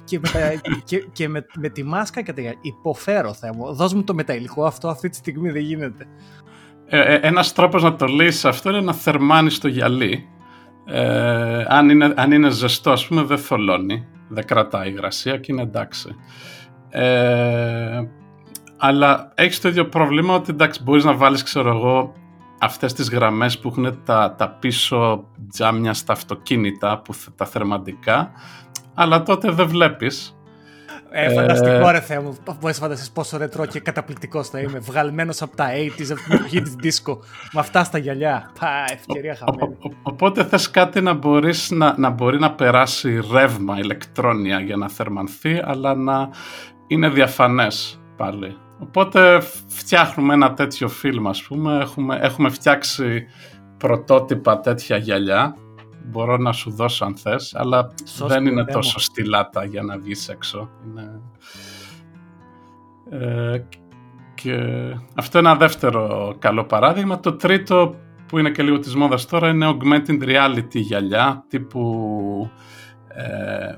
[SPEAKER 2] και με, και, και με, με, τη μάσκα και τα υποφέρω, Θεέ μου. Δώσ' μου το μεταηλικό αυτό, αυτή τη στιγμή δεν γίνεται.
[SPEAKER 3] Ε, ε, ένας τρόπος να το λύσεις αυτό είναι να θερμάνεις το γυαλί. Ε, αν, είναι, αν είναι ζεστό, ας πούμε, δεν θολώνει. Δεν κρατάει υγρασία και είναι εντάξει. Ε, αλλά έχεις το ίδιο πρόβλημα ότι εντάξει, μπορείς να βάλεις, ξέρω εγώ, αυτές τις γραμμές που έχουν τα, τα πίσω τζάμια στα αυτοκίνητα, που, τα θερμαντικά, αλλά τότε δεν βλέπεις.
[SPEAKER 2] Ε, φανταστικό ε, ρε Θεέ μου, μπορείς να φανταστείς πόσο ρετρό και καταπληκτικός θα είμαι, βγαλμένος από τα 80s, από την εποχή της δίσκο, με αυτά στα γυαλιά, πα, ευκαιρία χαμένη. Ο,
[SPEAKER 3] ο, οπότε θες κάτι να, μπορείς να, να μπορεί να περάσει ρεύμα, ηλεκτρόνια για να θερμανθεί, αλλά να είναι διαφανές πάλι. Οπότε φτιάχνουμε ένα τέτοιο φιλμ ας πούμε, έχουμε, έχουμε φτιάξει πρωτότυπα τέτοια γυαλιά. Μπορώ να σου δώσω αν θες, αλλά δεν είναι τόσο στυλάτα για να βγεις έξω. Είναι... Ε, και αυτό είναι ένα δεύτερο καλό παράδειγμα. Το τρίτο που είναι και λίγο της μόδας τώρα είναι augmented reality γυαλιά τύπου ε,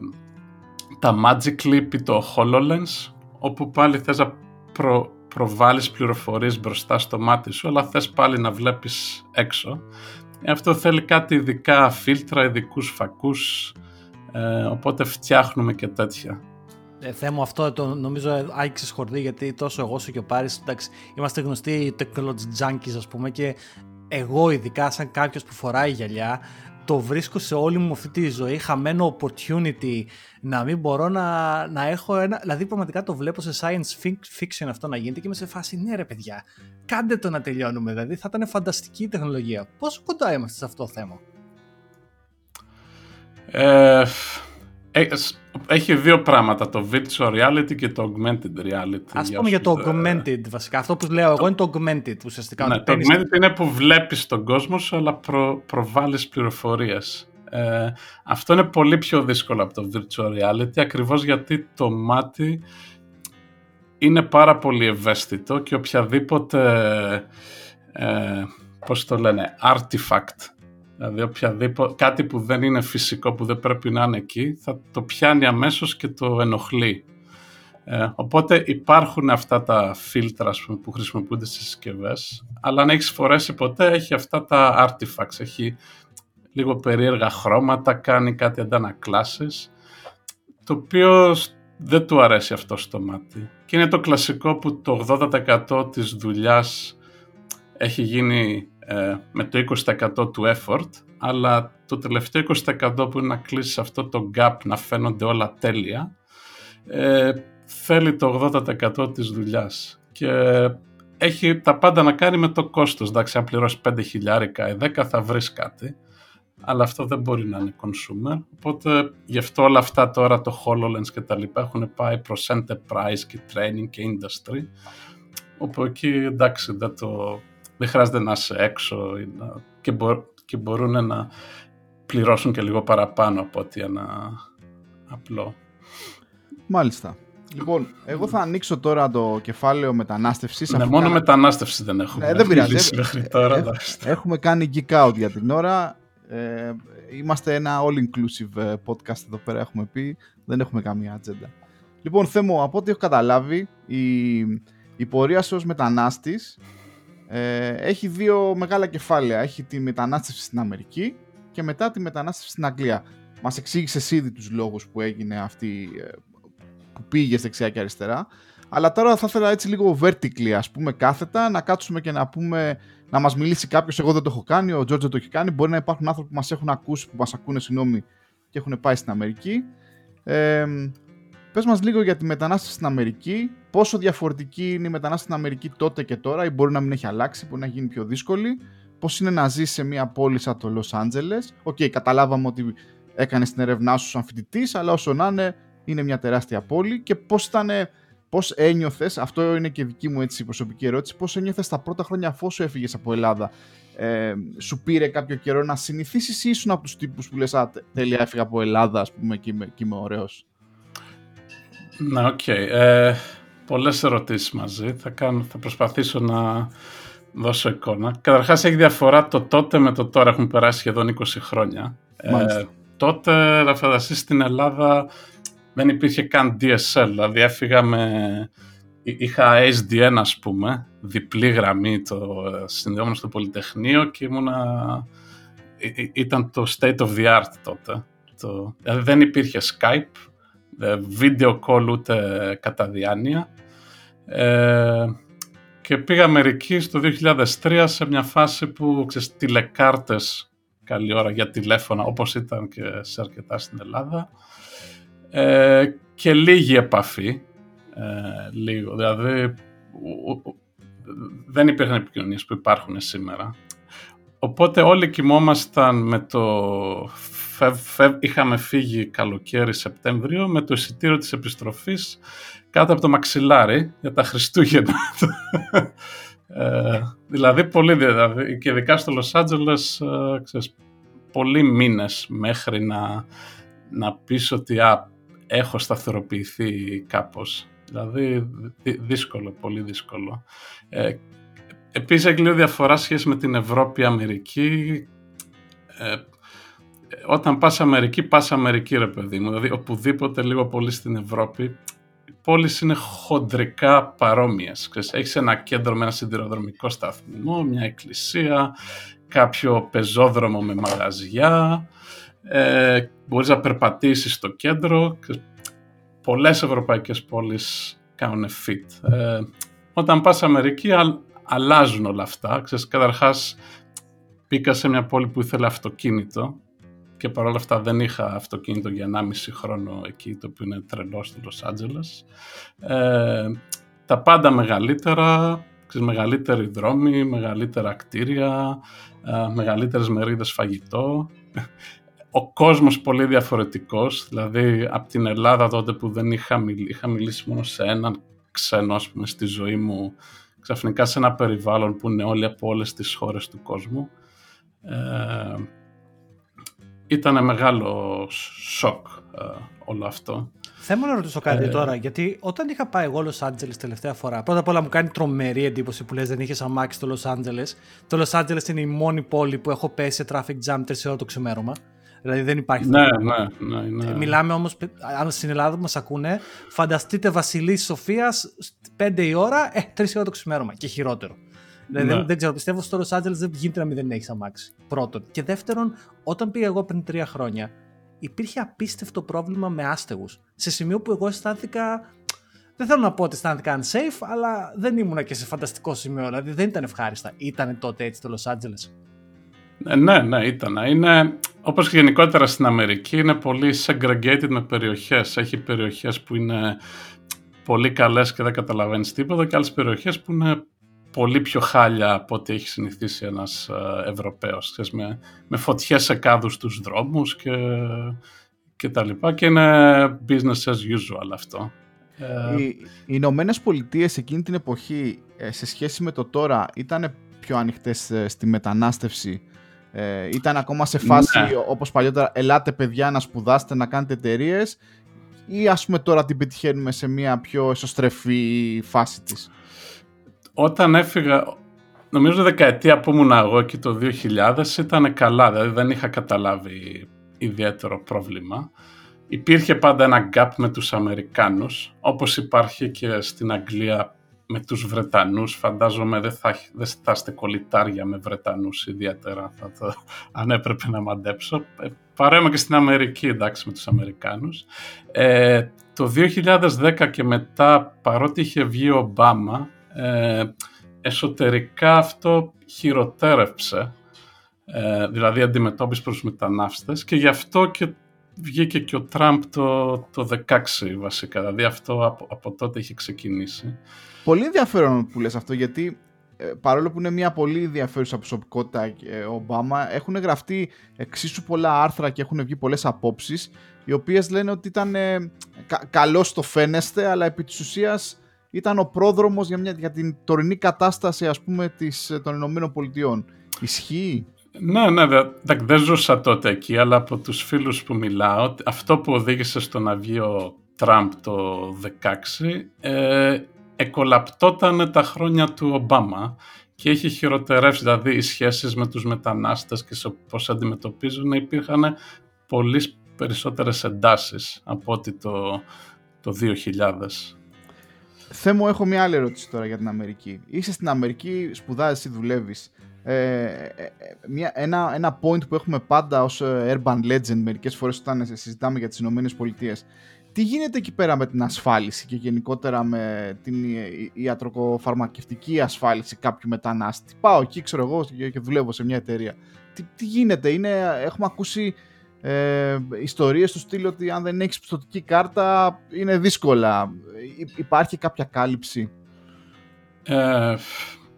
[SPEAKER 3] τα Magic Leap ή το HoloLens όπου πάλι θες να προ, προβάλλεις πληροφορίες μπροστά στο μάτι σου, αλλά θες πάλι να βλέπεις έξω. Ε, αυτό θέλει κάτι ειδικά φίλτρα, ειδικούς φακούς, ε, οπότε φτιάχνουμε και τέτοια.
[SPEAKER 2] Ε, θέμα αυτό το νομίζω άγγιξες χορδί γιατί τόσο εγώ σου και ο Πάρης εντάξει, είμαστε γνωστοί technology junkies ας πούμε και εγώ ειδικά σαν κάποιος που φοράει γυαλιά το βρίσκω σε όλη μου αυτή τη ζωή χαμένο opportunity να μην μπορώ να, να έχω ένα... Δηλαδή πραγματικά το βλέπω σε science fiction αυτό να γίνεται και είμαι σε φάση ναι ρε παιδιά, κάντε το να τελειώνουμε δηλαδή θα ήταν φανταστική η τεχνολογία. Πόσο κοντά είμαστε σε αυτό το θέμα;
[SPEAKER 3] Ε, έχει δύο πράγματα, το virtual reality και το augmented reality.
[SPEAKER 2] Ας πούμε για το augmented βασικά. Αυτό που λέω εγώ είναι το augmented ουσιαστικά.
[SPEAKER 3] Ναι, το augmented είναι που βλέπεις τον κόσμο σου αλλά προ, προβάλλεις πληροφορίες. Ε, αυτό είναι πολύ πιο δύσκολο από το virtual reality ακριβώς γιατί το μάτι είναι πάρα πολύ ευαίσθητο και οποιαδήποτε, ε, πώς το λένε, artifact, δηλαδή οποιαδήποτε, κάτι που δεν είναι φυσικό, που δεν πρέπει να είναι εκεί, θα το πιάνει αμέσως και το ενοχλεί. Ε, οπότε υπάρχουν αυτά τα φίλτρα πούμε, που χρησιμοποιούνται στις συσκευές, αλλά αν έχεις φορέσει ποτέ έχει αυτά τα artifacts, έχει λίγο περίεργα χρώματα, κάνει κάτι αντανακλάσεις, το οποίο δεν του αρέσει αυτό στο μάτι. Και είναι το κλασικό που το 80% της δουλειάς έχει γίνει ε, με το 20% του effort, αλλά το τελευταίο 20% που είναι να κλείσεις αυτό το gap, να φαίνονται όλα τέλεια, ε, θέλει το 80% της δουλειάς. Και έχει τα πάντα να κάνει με το κόστος. Εντάξει, αν πληρώσεις 5 χιλιάρικα ή 10 θα βρεις κάτι αλλά αυτό δεν μπορεί να είναι consumer. Οπότε γι' αυτό όλα αυτά τώρα το HoloLens και τα λοιπά έχουν πάει προς enterprise και training και industry. Όπου εκεί εντάξει δεν, το, δεν χρειάζεται να είσαι έξω να, και, μπο, και μπορούν να πληρώσουν και λίγο παραπάνω από ότι ένα απλό.
[SPEAKER 1] Μάλιστα. Λοιπόν, εγώ θα ανοίξω τώρα το κεφάλαιο μετανάστευσης.
[SPEAKER 3] Ναι, μόνο μετανάστευση δεν έχουμε.
[SPEAKER 1] Ναι, δεν πειράζει. Τώρα, έχουμε κάνει geek out για την ώρα. Ε, είμαστε ένα all-inclusive ε, podcast εδώ πέρα έχουμε πει. Δεν έχουμε καμία ατζέντα. Λοιπόν, Θέμο, από ό,τι έχω καταλάβει, η, η πορεία σου ως μετανάστης ε, έχει δύο μεγάλα κεφάλαια. Έχει τη μετανάστευση στην Αμερική και μετά τη μετανάστευση στην Αγγλία. Μας εξήγησε ήδη τους λόγους που έγινε αυτή, ε, που πήγε δεξιά και αριστερά. Αλλά τώρα θα ήθελα έτσι λίγο vertically, ας πούμε, κάθετα, να κάτσουμε και να πούμε να μας μιλήσει κάποιος. Εγώ δεν το έχω κάνει, ο Τζόρτζο το έχει κάνει. Μπορεί να υπάρχουν άνθρωποι που μας έχουν ακούσει, που μας ακούνε, συγγνώμη, και έχουν πάει στην Αμερική. Ε, Πες μας λίγο για τη μετανάστευση στην Αμερική. Πόσο διαφορετική είναι η μετανάστευση στην Αμερική τότε και τώρα, ή μπορεί να μην έχει αλλάξει, μπορεί να γίνει πιο δύσκολη. Πώς είναι να ζεις σε μια πόλη σαν το Λος Άντζελες. OK, okay, καταλάβαμε ότι έκανες την έρευνά σου σαν φοιτητής, αλλά όσο να είναι, είναι μια τεράστια πόλη. Και πώς ήταν Πώς ένιωθες, αυτό είναι και δική μου έτσι προσωπική ερώτηση, πώς ένιωθες τα πρώτα χρόνια αφού σου έφυγες από Ελλάδα; Ε, σου πήρε κάποιο καιρό να συνηθίσεις ή ήσουν από τους τύπους που λες: Α, τέλεια, έφυγα από Ελλάδα, ας πούμε, και είμαι, είμαι ωραίος.
[SPEAKER 3] Ναι, OK. Okay. Ε, Πολλές ερωτήσεις μαζί. Θα, κάνω, θα προσπαθήσω να δώσω εικόνα. Καταρχάς, έχει διαφορά το τότε με το τώρα. Έχουν περάσει σχεδόν 20 χρόνια. Ε, τότε, να φανταστείς στην Ελλάδα, δεν υπήρχε καν DSL, δηλαδή έφυγα με... Είχα SDN ας πούμε, διπλή γραμμή το συνδεόμενο στο Πολυτεχνείο και ήμουνα... ήταν το state of the art τότε. Το... Δηλαδή δεν υπήρχε Skype, video call ούτε κατά διάνοια. Ε, και πήγα Αμερική στο 2003 σε μια φάση που ξέρεις, τηλεκάρτες καλή ώρα για τηλέφωνα όπως ήταν και σε αρκετά στην Ελλάδα ε, και λίγη επαφή. Ε, λίγο, δηλαδή δεν υπήρχαν επικοινωνίες που υπάρχουν σήμερα. Οπότε όλοι κοιμόμασταν με το... Είχαμε φύγει καλοκαίρι Σεπτέμβριο με το εισιτήριο της επιστροφής κάτω από το μαξιλάρι για τα Χριστούγεννα. ε, δηλαδή, πολύ δηλαδή, και ειδικά στο Λος Άντζελες, ε, πολλοί μήνες μέχρι να, να πεις ότι α, έχω σταθεροποιηθεί κάπως. Δηλαδή δύσκολο, πολύ δύσκολο. Ε, επίσης έχει λίγο διαφορά σχέση με την Ευρώπη-Αμερική. Ε, όταν πας Αμερική, πας Αμερική ρε παιδί μου. Δηλαδή οπουδήποτε λίγο πολύ στην Ευρώπη, οι πόλεις είναι χοντρικά παρόμοιες. Έχεις ένα κέντρο με ένα σιδηροδρομικό σταθμό, μια εκκλησία, κάποιο πεζόδρομο με μαγαζιά, ε, μπορείς να περπατήσεις στο κέντρο. Πολλές ευρωπαϊκές πόλεις κάνουν fit. Ε, όταν πας Αμερική αλλάζουν όλα αυτά. Ξέρεις, καταρχάς πήγα σε μια πόλη που ήθελε αυτοκίνητο και παρόλα αυτά δεν είχα αυτοκίνητο για 1,5 χρόνο εκεί, το οποίο είναι τρελό στο Λος Άντζελες. Ε, τα πάντα μεγαλύτερα, ξέρεις, μεγαλύτεροι δρόμοι, μεγαλύτερα κτίρια, ε, μεγαλύτερες μερίδες φαγητό ο κόσμος πολύ διαφορετικός, δηλαδή από την Ελλάδα τότε που δεν είχα, μιλήσει, είχα μιλήσει μόνο σε έναν ξένο ας πούμε, στη ζωή μου, ξαφνικά σε ένα περιβάλλον που είναι όλοι από όλες τις χώρες του κόσμου. Ε, ήταν μεγάλο σοκ ε, όλο αυτό.
[SPEAKER 2] Θέλω να ρωτήσω κάτι ε, τώρα, γιατί όταν είχα πάει εγώ Los Angeles τελευταία φορά, πρώτα απ' όλα μου κάνει τρομερή εντύπωση που λες δεν είχες αμάξει το Los Angeles. Το Los Angeles είναι η μόνη πόλη που έχω πέσει σε traffic jam 3 ώρα το ξημέρωμα. Δηλαδή δεν υπάρχει.
[SPEAKER 3] Ναι, ναι, ναι, ναι.
[SPEAKER 2] Μιλάμε όμως, αν στην Ελλάδα μας ακούνε, φανταστείτε Βασιλής Σοφίας 5 η ώρα, ε, 3 ώρα το ξημέρωμα και χειρότερο. Δηλαδή ναι. δεν, δεν ξέρω, πιστεύω στο Los Angeles δεν γίνεται να μην δεν έχεις αμάξει. Πρώτον. Και δεύτερον, όταν πήγα εγώ πριν τρία χρόνια, υπήρχε απίστευτο πρόβλημα με άστεγους. Σε σημείο που εγώ αισθάνθηκα. Δεν θέλω να πω ότι αισθάνθηκα unsafe, αλλά δεν ήμουνα και σε φανταστικό σημείο. Δηλαδή δεν ήταν ευχάριστα. Ήταν τότε έτσι το Los Angeles.
[SPEAKER 3] Ε, ναι, ναι, ήταν. Είναι, όπως γενικότερα στην Αμερική, είναι πολύ segregated με περιοχές. Έχει περιοχές που είναι πολύ καλές και δεν καταλαβαίνεις τίποτα και άλλες περιοχές που είναι πολύ πιο χάλια από ό,τι έχει συνηθίσει ένας ε, Ευρωπαίος. με, με φωτιές σε κάδους στους δρόμους και, και τα λοιπά και είναι business as usual αυτό.
[SPEAKER 1] Οι, οι Ηνωμένες Πολιτείες εκείνη την εποχή ε, σε σχέση με το τώρα ήταν πιο ανοιχτές στη μετανάστευση ε, ήταν ακόμα σε φάση ναι. όπως παλιότερα ελάτε παιδιά να σπουδάσετε, να κάνετε εταιρείες ή ας πούμε τώρα την πετυχαίνουμε σε μια πιο εσωστρεφή φάση της.
[SPEAKER 3] Όταν έφυγα, νομίζω δεκαετία που ήμουν εγώ και το 2000 ήταν καλά, δηλαδή δεν είχα καταλάβει ιδιαίτερο πρόβλημα. Υπήρχε πάντα ένα gap με τους Αμερικάνους, όπως υπάρχει και στην Αγγλία με τους Βρετανούς φαντάζομαι δεν θα, δεν θα είστε κολλητάρια με Βρετανούς ιδιαίτερα θα το, αν έπρεπε να μαντέψω. Ε, παρέμα και στην Αμερική εντάξει με τους Αμερικάνους. Ε, το 2010 και μετά παρότι είχε βγει ο Ομπάμα ε, εσωτερικά αυτό χειροτέρευσε ε, δηλαδή αντιμετώπιση προς μετανάστες και γι' αυτό και βγήκε και ο Τραμπ το, το 16 βασικά, δηλαδή αυτό από, από τότε είχε ξεκινήσει.
[SPEAKER 1] Πολύ ενδιαφέρον που λες αυτό γιατί ε, παρόλο που είναι μια πολύ ενδιαφέρουσα προσωπικότητα ε, ο Ομπάμα έχουν γραφτεί εξίσου πολλά άρθρα και έχουν βγει πολλές απόψεις οι οποίες λένε ότι ήταν ε, κα, καλός το φαίνεστε αλλά επί της ουσίας ήταν ο πρόδρομος για, μια, για την τωρινή κατάσταση ας πούμε της, των Ηνωμένων Πολιτειών. Ισχύει;
[SPEAKER 3] Ναι, ναι, δεν, δεν ζούσα τότε εκεί, αλλά από τους φίλους που μιλάω, αυτό που οδήγησε στο να βγει ο Τραμπ το 2016, ε, εκολαπτόταν τα χρόνια του Ομπάμα και έχει χειροτερεύσει, δηλαδή οι σχέσεις με τους μετανάστες και σε πώς αντιμετωπίζουν υπήρχαν πολύ περισσότερες εντάσεις από ότι το, το 2000.
[SPEAKER 1] Θέμο, έχω μια άλλη ερώτηση τώρα για την Αμερική. Είσαι στην Αμερική, σπουδάζεις ή δουλεύεις. Ε, ε, ε, μια, ένα, ένα point που έχουμε πάντα ως urban legend μερικές φορές όταν συζητάμε για τις Ηνωμένες Πολιτείες τι γίνεται εκεί πέρα με την ασφάλιση και γενικότερα με την ιατροκοφαρμακευτική ασφάλιση κάποιου μετανάστη; Πάω εκεί, ξέρω εγώ, και δουλεύω σε μια εταιρεία. Τι, τι γίνεται, είναι, έχουμε ακούσει ε, ιστορίες του στυλ ότι αν δεν έχεις πιστοτική κάρτα είναι δύσκολα. υπάρχει κάποια κάλυψη;
[SPEAKER 3] Ε,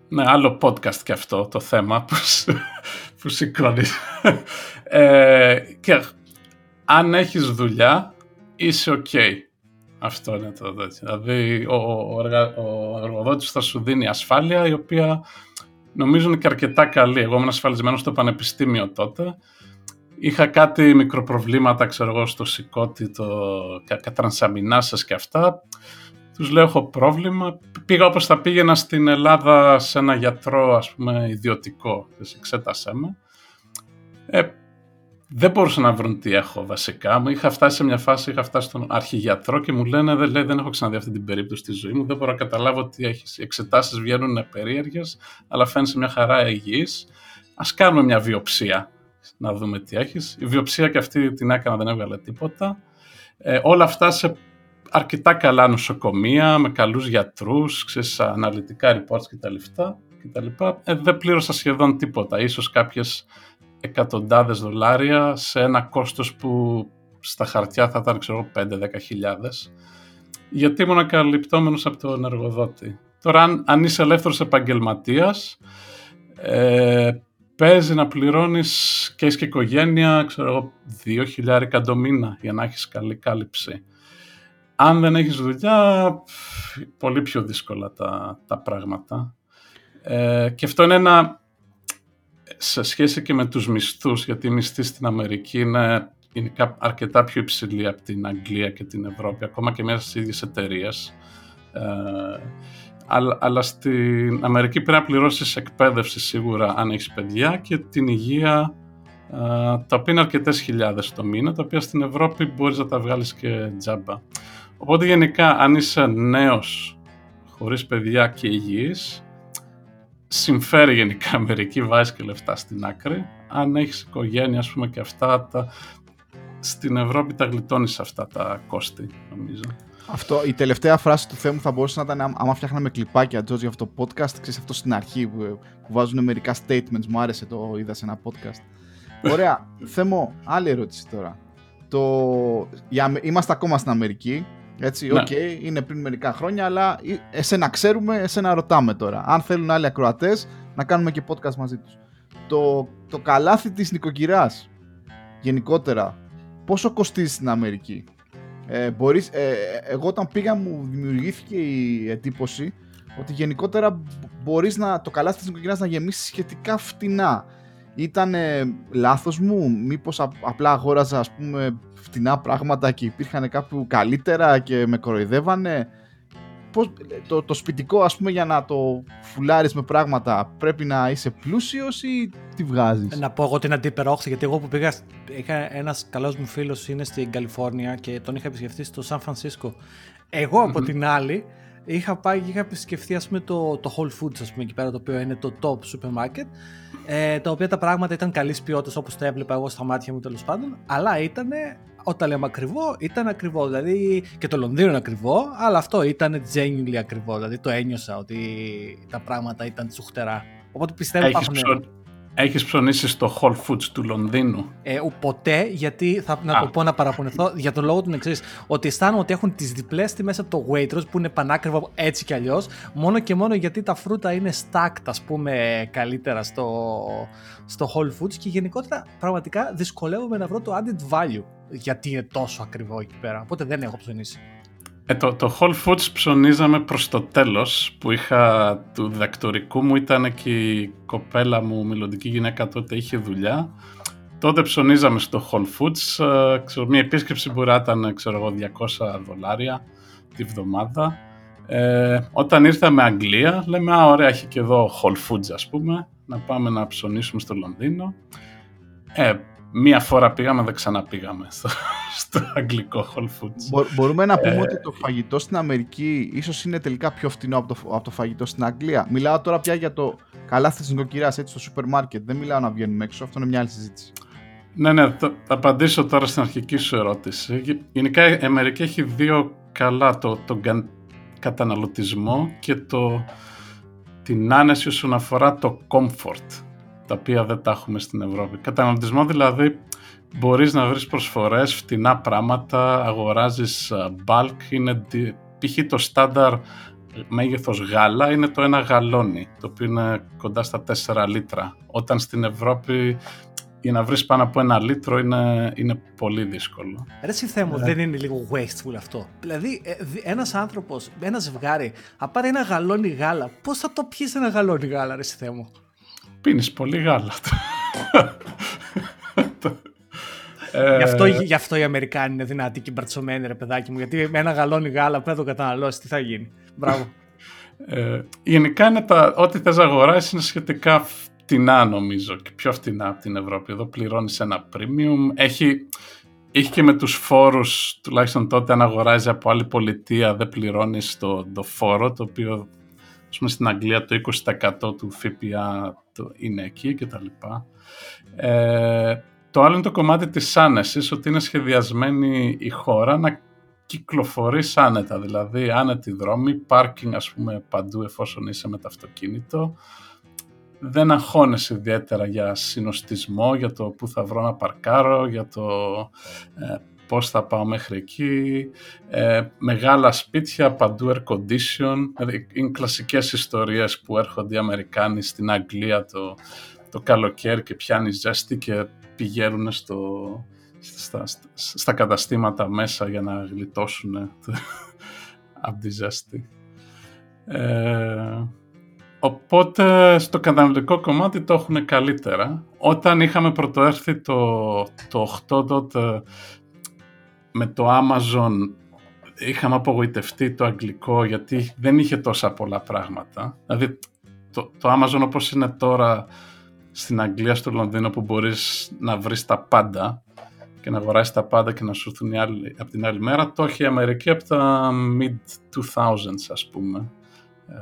[SPEAKER 3] ναι, άλλο podcast και αυτό το θέμα που, που σηκώνει. Ε, και αν έχεις δουλειά, είσαι ok. Αυτό είναι το τέτοιο. Δηλαδή, ο, ο, ο εργοδότης θα σου δίνει ασφάλεια, η οποία νομίζω είναι και αρκετά καλή. Εγώ ήμουν ασφαλισμένος στο πανεπιστήμιο τότε. Είχα κάτι μικροπροβλήματα, ξέρω εγώ, στο σηκώτη, το κατρανσαμινάσες και αυτά τους λέω έχω πρόβλημα. Πήγα όπως θα πήγαινα στην Ελλάδα σε ένα γιατρό ας πούμε ιδιωτικό, εξέτασέ με. Ε, δεν μπορούσα να βρουν τι έχω βασικά. Μου είχα φτάσει σε μια φάση, είχα φτάσει στον αρχηγιατρό και μου λένε δεν, λέει, δεν έχω ξαναδεί αυτή την περίπτωση στη ζωή μου, δεν μπορώ να καταλάβω τι έχεις. Οι εξετάσεις βγαίνουν περίεργες, αλλά φαίνεσαι μια χαρά υγιής. Ας κάνουμε μια βιοψία να δούμε τι έχεις. Η βιοψία και αυτή την έκανα, δεν έβγαλε τίποτα. Ε, όλα αυτά σε αρκετά καλά νοσοκομεία, με καλούς γιατρούς, ξέρεις, αναλυτικά reports κτλ. Ε, δεν πλήρωσα σχεδόν τίποτα, ίσως κάποιες εκατοντάδες δολάρια σε ένα κόστος που στα χαρτιά θα ήταν ξέρω 5-10 χιλιάδες γιατί ήμουν καλυπτόμενος από τον εργοδότη. Τώρα αν, αν είσαι ελεύθερος επαγγελματίας ε, παίζει να πληρώνεις και έχεις και οικογένεια, ξέρω εγώ, δύο χιλιάρικα το μήνα για να έχεις καλή κάλυψη. Αν δεν έχεις δουλειά, πολύ πιο δύσκολα τα, τα πράγματα. Ε, και αυτό είναι ένα, σε σχέση και με τους μισθούς, γιατί οι μισθοί στην Αμερική είναι, είναι αρκετά πιο υψηλοί από την Αγγλία και την Ευρώπη, ακόμα και μέσα στις ίδιες εταιρείες. Ε, αλλά, αλλά στην Αμερική πρέπει να πληρώσεις εκπαίδευση σίγουρα αν έχεις παιδιά και την υγεία τα οποία είναι αρκετές χιλιάδες το μήνα, τα οποία στην Ευρώπη μπορείς να τα βγάλεις και τζάμπα. Οπότε γενικά αν είσαι νέος χωρίς παιδιά και υγιής, συμφέρει γενικά Αμερική, βάζει και λεφτά στην άκρη. Αν έχεις οικογένεια ας πούμε και αυτά, τα... στην Ευρώπη τα γλιτώνεις αυτά τα κόστη νομίζω.
[SPEAKER 1] Αυτό, η τελευταία φράση του θέμου θα μπορούσε να ήταν άμα φτιάχναμε κλιπάκια, Τζότζ, για αυτό το podcast. Ξέρεις αυτό στην αρχή που, που βάζουν μερικά statements. Μου άρεσε το είδα σε ένα podcast. Ωραία. Θέμο, άλλη ερώτηση τώρα. Το... Για... Είμαστε ακόμα στην Αμερική. Έτσι, ναι. OK, okay, είναι πριν μερικά χρόνια, αλλά εσένα ξέρουμε, εσένα ρωτάμε τώρα. Αν θέλουν άλλοι ακροατές, να κάνουμε και podcast μαζί τους. Το, το καλάθι της νοικοκυράς, γενικότερα, πόσο κοστίζει στην Αμερική; Ε, μπορείς, ε, εγώ όταν πήγα μου δημιουργήθηκε η εντύπωση ότι γενικότερα μπορείς να, το καλάθι της νοικοκυράς να γεμίσει σχετικά φτηνά. Ήταν λάθος μου, μήπως απλά αγόραζα ας πούμε φτηνά πράγματα και υπήρχαν κάπου καλύτερα και με κοροϊδεύανε; Πώς, το, το σπιτικό ας πούμε για να το φουλάρεις με πράγματα πρέπει να είσαι πλούσιος ή τι βγάζεις;
[SPEAKER 2] Να πω εγώ την αντίπερα γιατί εγώ που πήγα είχα ένας καλός μου φίλος είναι στην Καλιφόρνια και τον είχα επισκεφτεί στο Σαν Φρανσίσκο. Εγώ από την άλλη είχα πάει και είχα επισκεφθεί ας πούμε, το, το Whole Foods ας πούμε, εκεί πέρα το οποίο είναι το top supermarket ε, τα οποία τα πράγματα ήταν καλής ποιότητας όπως τα έβλεπα εγώ στα μάτια μου τέλος πάντων. Αλλά ήταν όταν λέμε ακριβό ήταν ακριβό. Δηλαδή και το Λονδίνο είναι ακριβό αλλά αυτό ήταν genuinely ακριβό. Δηλαδή το ένιωσα ότι τα πράγματα ήταν τσουχτερά οπότε πιστεύω
[SPEAKER 3] Έχεις υπάρχουν... Έχεις ψωνίσει στο Whole Foods του Λονδίνου;
[SPEAKER 2] Ε, ποτέ, γιατί θα να το πω να παραπονεθώ για τον λόγο του εξής. Ότι αισθάνομαι ότι έχουν τις διπλές τιμές από το Waitrose που είναι πανάκριβο έτσι κι αλλιώς. Μόνο και μόνο γιατί τα φρούτα είναι stacked, ας πούμε, καλύτερα στο, στο Whole Foods και γενικότερα πραγματικά δυσκολεύομαι να βρω το added value γιατί είναι τόσο ακριβό εκεί πέρα. Οπότε δεν έχω ψωνίσει.
[SPEAKER 3] Ε, το, το Whole Foods ψωνίζαμε προς το τέλος που είχα του διδακτορικού μου ήταν και η κοπέλα μου, μελλοντική γυναίκα τότε είχε δουλειά. Τότε ψωνίζαμε στο Whole Foods ε, ξέρω, μια επίσκεψη μπορεί να ήταν ξέρω, 200 δολάρια τη βδομάδα. Ε, όταν ήρθαμε Αγγλία λέμε α ωραία έχει και εδώ Whole Foods ας πούμε να πάμε να ψωνίσουμε στο Λονδίνο. Ε, μία φορά πήγαμε, δεν ξαναπήγαμε στο, στο αγγλικό Whole Foods.
[SPEAKER 1] μπορούμε να πούμε ε, ότι το φαγητό στην Αμερική ίσως είναι τελικά πιο φτηνό από το, από το φαγητό στην Αγγλία. Μιλάω τώρα πια για το καλάθι της νοικοκυράς, έτσι, στο σούπερ μάρκετ. Δεν μιλάω να βγαίνουμε έξω, αυτό είναι μια άλλη συζήτηση.
[SPEAKER 3] Ναι, ναι, θα απαντήσω τώρα στην αρχική σου ερώτηση. Γενικά η Αμερική έχει δύο καλά, το, το καταναλωτισμό και το, την άνεση όσον αφορά το comfort τα οποία δεν τα έχουμε στην Ευρώπη. Καταναλωτισμό δηλαδή μπορείς να βρεις προσφορές, φτηνά πράγματα, αγοράζεις bulk, είναι π.χ. το στάνταρ μέγεθος γάλα είναι το ένα γαλόνι, το οποίο είναι κοντά στα 4 λίτρα. Όταν στην Ευρώπη για να βρεις πάνω από ένα λίτρο είναι, είναι πολύ δύσκολο.
[SPEAKER 2] Ρε Θέμο, δεν είναι λίγο wasteful αυτό; Δηλαδή, ε, ένας άνθρωπος, ένας ζευγάρι, θα πάρει ένα γαλόνι γάλα, πώς θα το πιείς ένα γαλόνι γάλα, ρε Θέμο.
[SPEAKER 3] Πίνεις πολύ γάλα.
[SPEAKER 2] Γι, αυτό, γι' αυτό οι Αμερικάνοι είναι δυνατοί και μπρατσωμένοι, ρε παιδάκι μου. Γιατί με ένα γαλόνι γάλα που θα το καταναλώσει, τι θα γίνει. Μπράβο.
[SPEAKER 3] Ε, γενικά είναι τα, ό,τι θες να αγοράσεις είναι σχετικά φτηνά νομίζω και πιο φτηνά από την Ευρώπη. Εδώ πληρώνεις ένα premium. Έχει, έχει και με τους φόρους, τουλάχιστον τότε αν αγοράζει από άλλη πολιτεία δεν πληρώνεις το, το φόρο, το οποίο ας πούμε στην Αγγλία το 20% του ΦΠΑ το είναι εκεί και τα λοιπά. Ε, το άλλο είναι το κομμάτι της άνεσης, ότι είναι σχεδιασμένη η χώρα να κυκλοφορεί άνετα, δηλαδή άνετη δρόμη, πάρκινγκ ας πούμε παντού εφόσον είσαι με το αυτοκίνητο, δεν αγχώνεσαι ιδιαίτερα για συνοστισμό, για το πού θα βρω να παρκάρω, για το ε, πώς θα πάω μέχρι εκεί, ε, μεγάλα σπίτια, παντού air condition, δηλαδή είναι κλασικές ιστορίες που έρχονται οι Αμερικάνοι στην Αγγλία το, το καλοκαίρι και πιάνει ζέστη και πηγαίνουν στο, στα, στα καταστήματα μέσα για να γλιτώσουν από τη ζέστη. Ε, οπότε στο καταναλωτικό κομμάτι το έχουν καλύτερα. Όταν είχαμε πρωτοέρθει το, το 8 τότε με το Amazon είχαμε απογοητευτεί το αγγλικό γιατί δεν είχε τόσα πολλά πράγματα. Δηλαδή το, το Amazon όπως είναι τώρα στην Αγγλία, στο Λονδίνο που μπορείς να βρεις τα πάντα και να αγοράσεις τα πάντα και να σου έρθουν από την άλλη μέρα, το έχει η Αμερική από τα mid-2000s ας πούμε. Ε,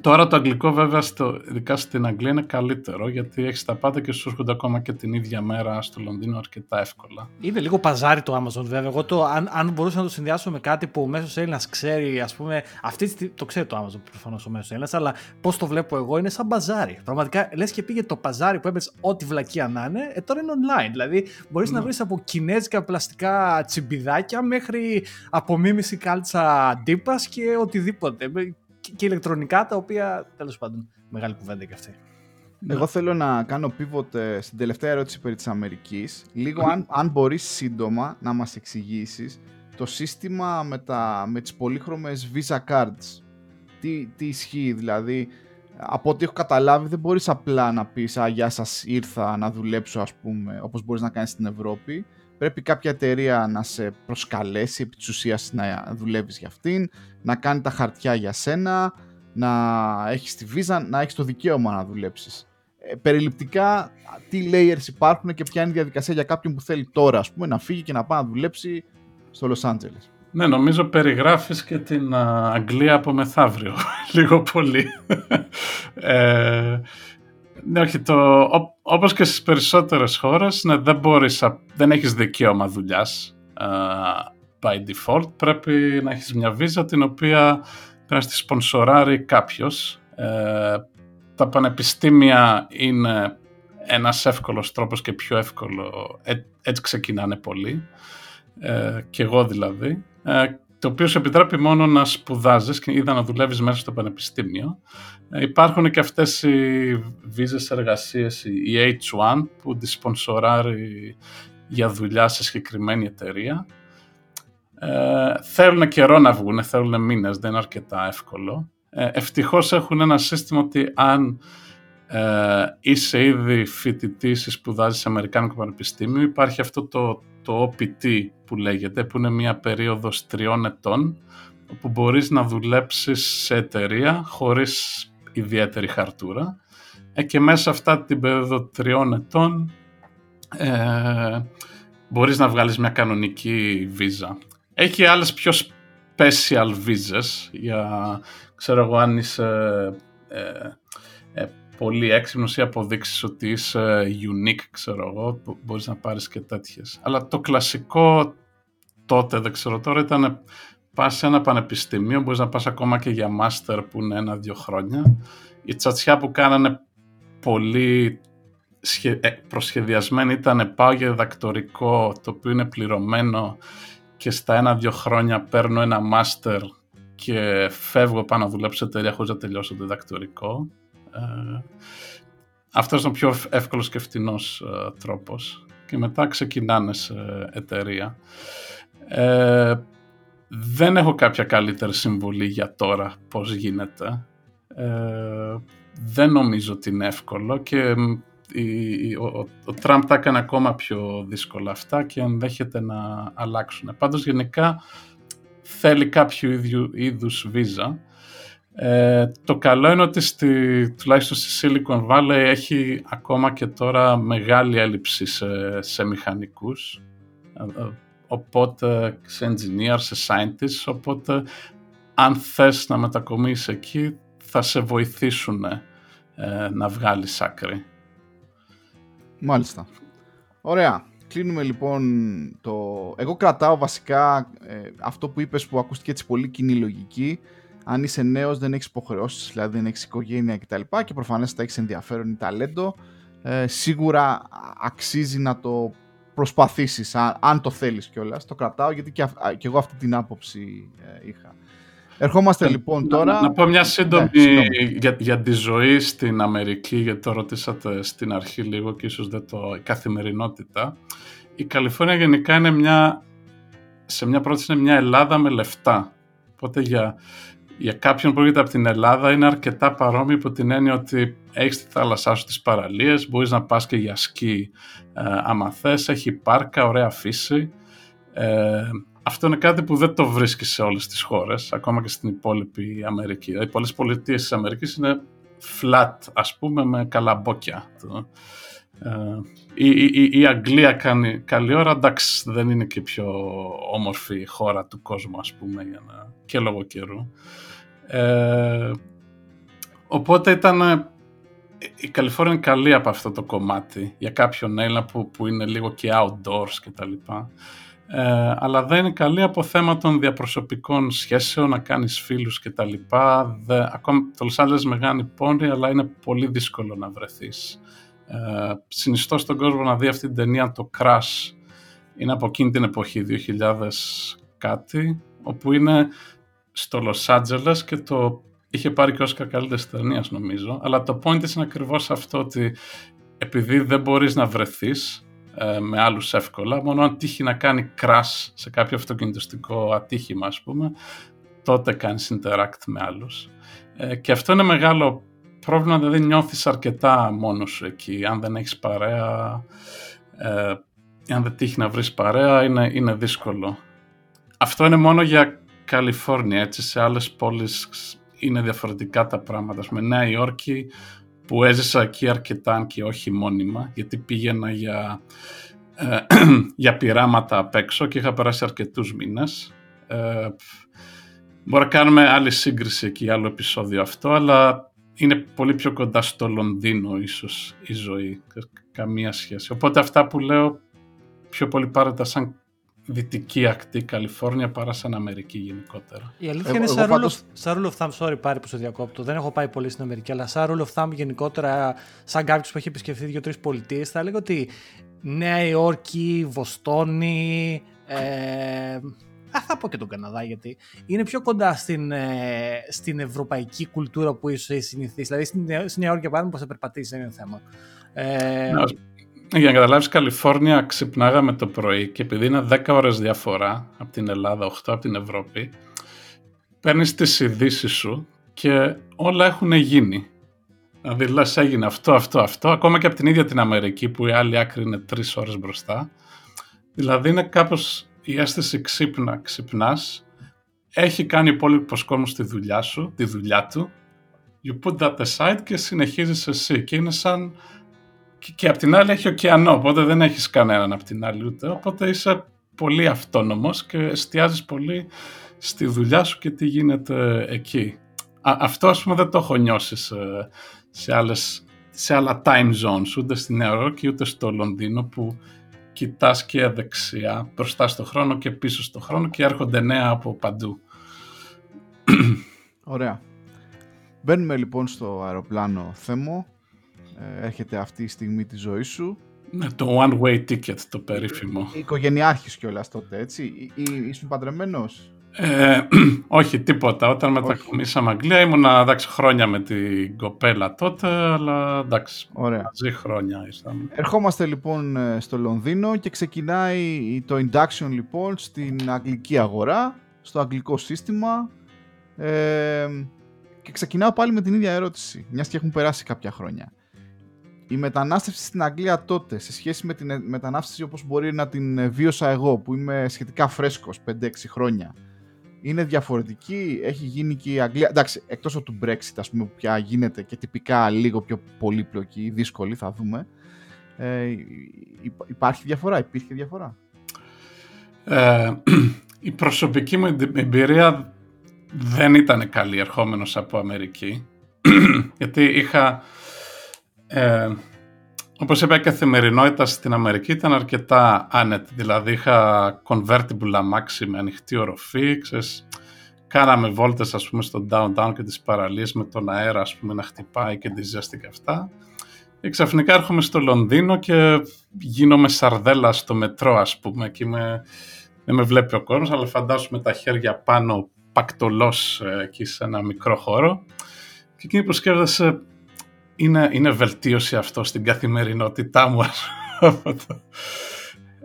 [SPEAKER 3] Τώρα το αγγλικό βέβαια, στο, ειδικά στην Αγγλία, είναι καλύτερο γιατί έχεις τα πάντα και σου έρχονται ακόμα και την ίδια μέρα στο Λονδίνο αρκετά εύκολα.
[SPEAKER 2] Είναι λίγο παζάρι το Amazon βέβαια. Εγώ το, αν, αν μπορούσα να το συνδυάσω με κάτι που ο μέσος Έλληνας ξέρει, ας πούμε. Αυτή το ξέρει το Amazon προφανώς ο μέσος Έλληνας, αλλά πώς το βλέπω εγώ είναι σαν παζάρι. Πραγματικά λες και πήγε το παζάρι που έπαιζε ό,τι βλακία να είναι, ε, τώρα είναι online. Δηλαδή μπορείς να ναι. βρεις από κινέζικα πλαστικά τσιμπιδάκια μέχρι απομίμηση κάλτσα ντύπας και οτιδήποτε και ηλεκτρονικά τα οποία τέλος πάντων μεγάλη κουβέντα και αυτή.
[SPEAKER 1] Εγώ θέλω να κάνω pivot ε, στην τελευταία ερώτηση περί της Αμερικής. Λίγο αν, αν μπορείς σύντομα να μας εξηγήσεις το σύστημα με, τα, με τις πολύχρωμες Visa Cards. Τι, τι ισχύει δηλαδή. Από ό,τι έχω καταλάβει δεν μπορείς απλά να πεις «Α, γεια σας, ήρθα να δουλέψω» ας πούμε, όπως μπορείς να κάνεις στην Ευρώπη πρέπει κάποια εταιρεία να σε προσκαλέσει επί της ουσίας να δουλεύεις για αυτήν, να κάνει τα χαρτιά για σένα, να έχεις τη βίζα, να έχεις το δικαίωμα να δουλέψεις. Ε, περιληπτικά, τι layers υπάρχουν και ποια είναι η διαδικασία για κάποιον που θέλει τώρα, ας πούμε, να φύγει και να πάει να δουλέψει στο Los Angeles.
[SPEAKER 3] Ναι, νομίζω περιγράφεις και την Αγγλία από μεθαύριο, λίγο πολύ. ε, ναι, όχι, το, όπως και στις περισσότερες χώρες, ναι, δεν, μπορείς, δεν έχεις δικαίωμα δουλειάς uh, by default. Πρέπει να έχεις μια βίζα την οποία πρέπει να στη σπονσοράρει κάποιος. Ε, τα πανεπιστήμια είναι ένας εύκολος τρόπος και πιο εύκολο. Ε, έτσι ξεκινάνε πολύ. Ε, και εγώ δηλαδή. Ε, το οποίο σου επιτρέπει μόνο να σπουδάζεις και είδα να δουλεύεις μέσα στο πανεπιστήμιο. Ε, υπάρχουν και αυτές οι βίζες εργασίες, η H1 που τη σπονσοράρει για δουλειά σε συγκεκριμένη εταιρεία. Ε, θέλουν καιρό να βγουν, θέλουν μήνες, δεν είναι αρκετά εύκολο. Ε, ευτυχώς έχουν ένα σύστημα ότι αν ε, είσαι ήδη φοιτητής ή σπουδάζεις σε Αμερικάνικο Πανεπιστήμιο, υπάρχει αυτό το, το OPT που λέγεται, που είναι μια περίοδος τριών ετών, όπου μπορείς να δουλέψεις σε εταιρεία χωρίς ιδιαίτερη χαρτούρα ε, και μέσα αυτά την περίοδο τριών ετών ε, μπορείς να βγάλεις μια κανονική βίζα. Έχει άλλες πιο special visas για, ξέρω εγώ, αν είσαι ε, ε, πολύ έξυπνος ή αποδείξεις ότι είσαι unique, ξέρω εγώ, μπορείς να πάρεις και τέτοιες. Αλλά το κλασικό τότε, δεν ξέρω τώρα, ήταν πας σε ένα πανεπιστήμιο, μπορείς να πας ακόμα και για master που είναι ένα-δύο χρόνια. Η τσατσιά που κάνανε πολύ ε, προσχεδιασμένη ήταν πάω για διδακτορικό, το οποίο είναι πληρωμένο και στα ένα-δύο χρόνια παίρνω ένα master και φεύγω πάνω να δουλέψω σε εταιρεία χωρίς να τελειώσω το διδακτορικό. Ε, αυτός είναι ο πιο εύκολος και φτηνός ε, τρόπος. Και μετά ξεκινάνε σε εταιρεία. Ε, δεν έχω κάποια καλύτερη συμβουλή για τώρα πώς γίνεται. Ε, δεν νομίζω ότι είναι εύκολο και ο, ο, Τραμπ τα έκανε ακόμα πιο δύσκολα αυτά και ενδέχεται να αλλάξουν. Πάντως γενικά θέλει κάποιο ίδιου, είδους βίζα. Ε, το καλό είναι ότι στη, τουλάχιστον στη Silicon Valley έχει ακόμα και τώρα μεγάλη έλλειψη σε, σε μηχανικούς ε, οπότε σε engineers, σε scientists, οπότε αν θες να μετακομίσεις εκεί θα σε βοηθήσουν ε, να βγάλεις άκρη.
[SPEAKER 1] Μάλιστα. Ωραία. Κλείνουμε λοιπόν το... Εγώ κρατάω βασικά ε, αυτό που είπες που ακούστηκε έτσι πολύ κοινή λογική. Αν είσαι νέος δεν έχεις υποχρεώσεις, δηλαδή δεν έχεις οικογένεια κτλ. Και, και προφανές θα έχεις ενδιαφέρον ή ταλέντο. Ε, σίγουρα αξίζει να το προσπαθήσεις, αν, αν το θέλεις κιόλας. Το κρατάω γιατί και, και εγώ αυτή την άποψη ε, είχα. Ερχόμαστε λοιπόν τώρα...
[SPEAKER 3] Να, πω μια σύντομη για, για τη ζωή στην Αμερική, γιατί το ρωτήσατε στην αρχή λίγο και ίσως δεν το... η καθημερινότητα. Η Καλιφόρνια γενικά είναι μια... Σε μια πρώτη είναι μια Ελλάδα με λεφτά. Οπότε για, για κάποιον που έρχεται από την Ελλάδα είναι αρκετά παρόμοιο υπό την έννοια ότι έχεις τη θάλασσά σου τις παραλίες, μπορείς να πας και για σκι ε, άμα θες, έχει πάρκα, ωραία φύση. Ε, αυτό είναι κάτι που δεν το βρίσκεις σε όλες τις χώρες, ακόμα και στην υπόλοιπη Αμερική. Δηλαδή, πολλές πολιτείες της Αμερικής είναι flat, ας πούμε, με καλαμπόκια. Ε, η, η, η, Αγγλία κάνει καλή ώρα, εντάξει, δεν είναι και πιο όμορφη χώρα του κόσμου, ας πούμε, για να, και λόγω καιρού. Ε, οπότε ήταν η Καλιφόρνια είναι καλή από αυτό το κομμάτι για κάποιον Έλληνα που, που είναι λίγο και outdoors και τα λοιπά. Ε, αλλά δεν είναι καλή από θέμα των διαπροσωπικών σχέσεων, να κάνεις φίλους και τα λοιπά. ακόμα το Los Angeles μεγάλη πόλη, αλλά είναι πολύ δύσκολο να βρεθείς. Ε, συνιστώ στον κόσμο να δει αυτή την ταινία το Crash. Είναι από εκείνη την εποχή, 2000 κάτι, όπου είναι στο Los Angeles και το είχε πάρει και Όσκαρ καλύτερης ταινίας, νομίζω. Αλλά το point είναι ακριβώς αυτό ότι επειδή δεν μπορείς να βρεθείς ε, με άλλους εύκολα, μόνο αν τύχει να κάνει crash σε κάποιο αυτοκινητιστικό ατύχημα, ας πούμε, τότε κάνεις interact με άλλους. Ε, και αυτό είναι μεγάλο πρόβλημα, δηλαδή νιώθεις αρκετά μόνος σου εκεί. Αν δεν έχεις παρέα, ε, αν δεν τύχει να βρεις παρέα, είναι, είναι δύσκολο. Αυτό είναι μόνο για Καλιφόρνια, έτσι σε άλλες πόλεις είναι διαφορετικά τα πράγματα. Με Νέα Υόρκη που έζησα εκεί αρκετά αν και όχι μόνιμα γιατί πήγαινα για, ε, για πειράματα απ' έξω και είχα περάσει αρκετούς μήνες. Ε, μπορεί να κάνουμε άλλη σύγκριση εκεί, άλλο επεισόδιο αυτό, αλλά είναι πολύ πιο κοντά στο Λονδίνο ίσως η ζωή, καμία σχέση. Οπότε αυτά που λέω πιο πολύ πάρετε σαν δυτική ακτή Καλιφόρνια παρά σαν Αμερική γενικότερα.
[SPEAKER 2] Η αλήθεια είναι σαν, πάντως... rule of thumb, sorry πάρει που σε διακόπτω, δεν έχω πάει πολύ στην Αμερική, αλλά σαν rule of thumb γενικότερα, σαν κάποιος που έχει επισκεφθεί δύο-τρεις πολιτείες, θα έλεγα ότι Νέα Υόρκη, Βοστόνη, ε, θα πω και τον Καναδά γιατί είναι πιο κοντά στην, ε, στην ευρωπαϊκή κουλτούρα που ίσως έχει συνηθίσει. Δηλαδή στην, στην Νέα Υόρκη, παράδειγμα, πώ θα περπατήσει δεν είναι θέμα. Ε,
[SPEAKER 3] για να καταλάβεις, Καλιφόρνια ξυπνάγαμε το πρωί και επειδή είναι 10 ώρες διαφορά από την Ελλάδα, 8 από την Ευρώπη, παίρνεις τις ειδήσεις σου και όλα έχουν γίνει. Δηλαδή λες έγινε αυτό, αυτό, αυτό, ακόμα και από την ίδια την Αμερική που η άλλη άκρη είναι 3 ώρες μπροστά. Δηλαδή είναι κάπως η αίσθηση ξύπνα, ξυπνάς, έχει κάνει υπόλοιπο κόσμο στη δουλειά σου, τη δουλειά του, you put that aside και συνεχίζεις εσύ και είναι σαν και, και απ' την άλλη έχει ωκεανό, οπότε δεν έχεις κανέναν απ' την άλλη ούτε. Οπότε είσαι πολύ αυτόνομος και εστιάζεις πολύ στη δουλειά σου και τι γίνεται εκεί. αυτό ας πούμε δεν το έχω νιώσει σε, σε, άλλες, σε άλλα time zones, ούτε στη Νέα Υόρκη ούτε στο Λονδίνο που κοιτάς και δεξιά, μπροστά στο χρόνο και πίσω στο χρόνο και έρχονται νέα από παντού.
[SPEAKER 1] Ωραία. Μπαίνουμε λοιπόν στο αεροπλάνο Θέμο ε, έρχεται αυτή η στιγμή τη ζωή σου.
[SPEAKER 3] Ναι, το one way ticket, το περίφημο.
[SPEAKER 1] Οικογενειάρχης κιόλα τότε, έτσι. Ήσουν παντρεμένος.
[SPEAKER 3] Ε, όχι, τίποτα. Όταν μετακομίσαμε Αγγλία ήμουν εντάξει, χρόνια με την κοπέλα τότε, αλλά εντάξει,
[SPEAKER 1] Ωραία.
[SPEAKER 3] μαζί χρόνια ήσαμε.
[SPEAKER 1] Ερχόμαστε λοιπόν ε, στο Λονδίνο και ξεκινάει το induction λοιπόν στην αγγλική αγορά, στο αγγλικό σύστημα ε, και ξεκινάω πάλι με την ίδια ερώτηση, μιας και έχουν περάσει κάποια χρόνια η μετανάστευση στην Αγγλία τότε, σε σχέση με την μετανάστευση όπως μπορεί να την βίωσα εγώ, που είμαι σχετικά φρέσκος, 5-6 χρόνια, είναι διαφορετική, έχει γίνει και η Αγγλία, εντάξει, εκτός από το Brexit, ας πούμε, που πια γίνεται και τυπικά λίγο πιο πολύπλοκη, δύσκολη, θα δούμε, ε, υπάρχει διαφορά, υπήρχε διαφορά.
[SPEAKER 3] Ε, η προσωπική μου εμπειρία δεν ήταν καλή ερχόμενος από Αμερική, γιατί είχα ε, όπως είπα, η καθημερινότητα στην Αμερική ήταν αρκετά άνετη. Δηλαδή είχα convertible αμάξι με ανοιχτή οροφή, ξέρεις, κάναμε βόλτες ας πούμε στο downtown και τις παραλίες με τον αέρα ας πούμε να χτυπάει και τη ζέστη και αυτά. Και ξαφνικά έρχομαι στο Λονδίνο και γίνομαι σαρδέλα στο μετρό ας πούμε και με, δεν με βλέπει ο κόσμος αλλά φαντάσου με τα χέρια πάνω πακτολός ε, εκεί σε ένα μικρό χώρο και εκείνη που σκέφτεσαι είναι, είναι βελτίωση αυτό στην καθημερινότητά μου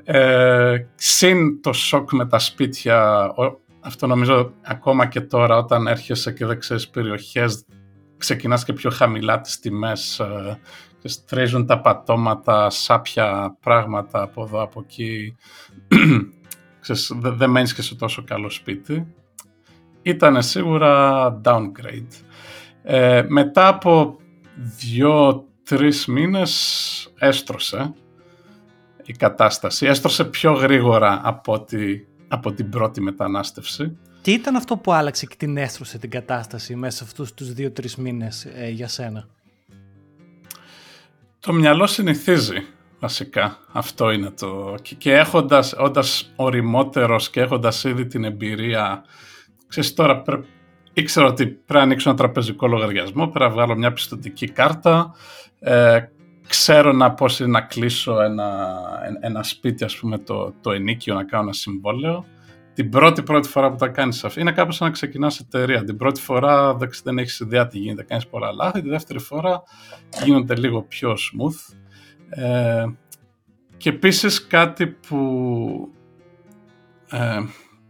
[SPEAKER 3] ε, συν το σοκ με τα σπίτια αυτό νομίζω ακόμα και τώρα όταν έρχεσαι και δεν ξέρεις περιοχές ξεκινάς και πιο χαμηλά τις τιμές ε, και στρίζουν τα πατώματα, σάπια πράγματα από εδώ από εκεί. Ξέρεις, δεν δε μένεις και σε τόσο καλό σπίτι. Ήταν σίγουρα downgrade. Ε, μετά από δύο-τρεις μήνες έστρωσε η κατάσταση έστρωσε πιο γρήγορα από, από την πρώτη μετανάστευση
[SPEAKER 2] τι ήταν αυτό που άλλαξε και την έστρωσε την κατάσταση μέσα σε αυτούς τους δύο-τρεις μήνες ε, για σένα;
[SPEAKER 3] Το μυαλό συνηθίζει βασικά. Αυτό είναι το... Και, και έχοντας, όντας οριμότερος και έχοντας ήδη την εμπειρία, ξέρεις τώρα ήξερα ότι πρέπει να ανοίξω ένα τραπεζικό λογαριασμό, πρέπει να βγάλω μια πιστοτική κάρτα, ε, ξέρω να πώς είναι να κλείσω ένα, ένα σπίτι, ας πούμε, το, το ενίκιο, να κάνω ένα συμβόλαιο την πρώτη πρώτη φορά που τα κάνεις αυτό, είναι κάπως σαν να ξεκινάς εταιρεία. Την πρώτη φορά δεν έχεις ιδέα τι γίνεται, κάνεις πολλά λάθη, τη δεύτερη φορά γίνονται λίγο πιο smooth. Ε, και επίσης κάτι που, ε,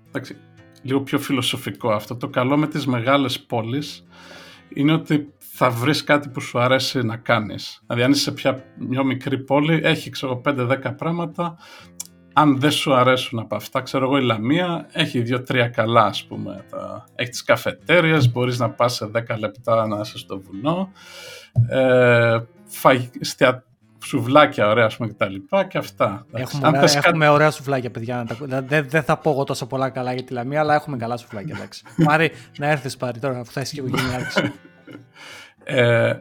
[SPEAKER 3] εντάξει, λίγο πιο φιλοσοφικό αυτό, το καλό με τις μεγάλες πόλεις είναι ότι θα βρεις κάτι που σου αρέσει να κάνεις. Δηλαδή αν είσαι σε πια μια μικρή πόλη, έχει ξέρω 5-10 πράγματα αν δεν σου αρέσουν από αυτά, ξέρω εγώ η Λαμία έχει δύο-τρία καλά ας πούμε. Τα... Έχει τις καφετέριες, μπορείς να πας σε 10 λεπτά να είσαι στο βουνό. Ε, φαγ... στια... Σουβλάκια ωραία ας πούμε και τα λοιπά και αυτά.
[SPEAKER 2] Έχουμε, Αν ωραία, έχουμε ωραία σουβλάκια παιδιά. Δεν, δεν θα πω εγώ τόσο πολλά καλά για τη Λαμία αλλά έχουμε καλά σουβλάκια εντάξει. Μάρι να έρθεις πάρει τώρα αφού θα είσαι και οικογένειά
[SPEAKER 3] ε,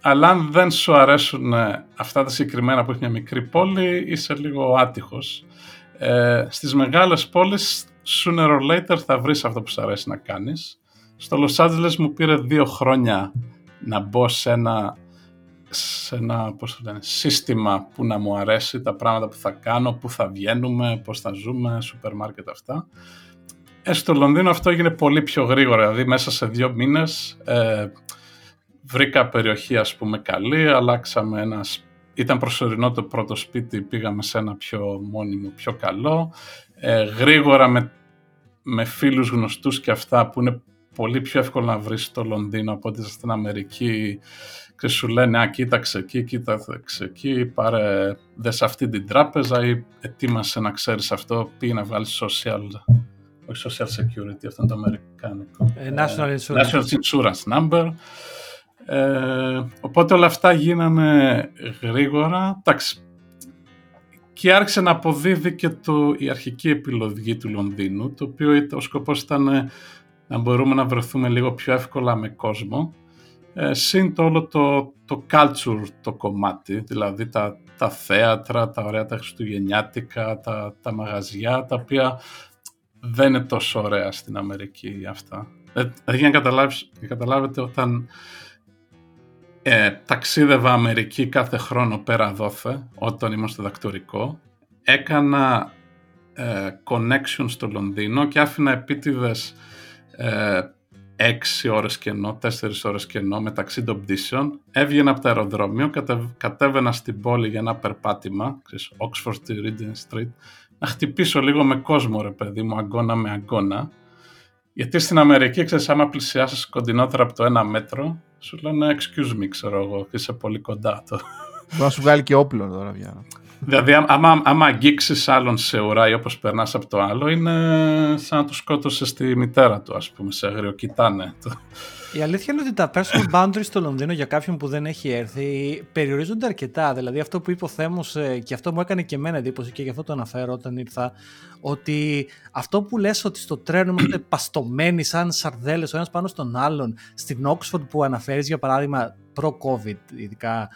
[SPEAKER 3] αλλά αν δεν σου αρέσουν ε, αυτά τα συγκεκριμένα που έχει μια μικρή πόλη, είσαι λίγο άτυχος. Ε, στις μεγάλες πόλεις, sooner or later θα βρεις αυτό που σου αρέσει να κάνεις. Στο Los Angeles μου πήρε δύο χρόνια να μπω σε ένα, σε ένα πώς λένε, σύστημα που να μου αρέσει, τα πράγματα που θα κάνω, που θα βγαίνουμε, πώς θα ζούμε, σούπερ μάρκετ αυτά. Ε, στο Λονδίνο αυτό έγινε πολύ πιο γρήγορα, δηλαδή μέσα σε δύο μήνες ε, βρήκα περιοχή ας πούμε καλή, αλλάξαμε ένας, ήταν προσωρινό το πρώτο σπίτι, πήγαμε σε ένα πιο μόνιμο, πιο καλό. Ε, γρήγορα με, με φίλους γνωστούς και αυτά που είναι πολύ πιο εύκολο να βρεις στο Λονδίνο από ότι στην Αμερική και σου λένε «Α, κοίταξε εκεί, κοίταξε εκεί, πάρε δες αυτή την τράπεζα ή ετοίμασε να ξέρεις αυτό, πήγε να βγάλεις social, όχι social security, αυτό είναι το αμερικάνικο.
[SPEAKER 2] Ε, national Insurance.
[SPEAKER 3] National Insurance Number. Ε, οπότε όλα αυτά γίνανε γρήγορα. Εντάξει, και άρχισε να αποδίδει και το, η αρχική επιλογή του Λονδίνου, το οποίο ο σκοπός ήταν να μπορούμε να βρεθούμε λίγο πιο εύκολα με κόσμο. Ε, συν το όλο το, το culture το κομμάτι, δηλαδή τα, τα θέατρα, τα ωραία τα χριστουγεννιάτικα, τα, τα μαγαζιά, τα οποία δεν είναι τόσο ωραία στην Αμερική αυτά. Ε, δηλαδή για να καταλάβετε όταν ε, ταξίδευα Αμερική κάθε χρόνο πέρα δόθε, όταν ήμουν στο δακτορικό. Έκανα ε, connection στο Λονδίνο και άφηνα επίτηδες ε, 6 ώρες κενό, 4 ώρες κενό μεταξύ των πτήσεων. Έβγαινα από το αεροδρόμιο, κατέβαινα στην πόλη για ένα περπάτημα, ξέρεις, Oxford to Regent Street, να χτυπήσω λίγο με κόσμο ρε παιδί μου, αγκώνα με αγκώνα. Γιατί στην Αμερική, ξέρεις, άμα πλησιάσεις κοντινότερα από το ένα μέτρο, σου λένε excuse me, ξέρω εγώ, είσαι πολύ κοντά. Το.
[SPEAKER 1] Μπορεί να σου βγάλει και όπλο τώρα πια.
[SPEAKER 3] Δηλαδή, άμα, άμα αγγίξεις άλλον σε ουρά ή όπως περνάς από το άλλο, είναι σαν να του σκότωσες στη μητέρα του, ας πούμε, σε αγριοκοιτάνε.
[SPEAKER 2] Η αλήθεια είναι ότι τα personal boundaries στο Λονδίνο για κάποιον που δεν έχει έρθει περιορίζονται αρκετά. Δηλαδή αυτό που είπε ο Θέμος ε, και αυτό μου έκανε και εμένα εντύπωση και γι' αυτό το αναφέρω όταν ήρθα ότι αυτό που λες ότι στο τρένο είμαστε παστομένοι σαν σαρδέλες ο ένας πάνω στον άλλον στην Oxford που αναφέρεις για παράδειγμα προ-COVID ειδικά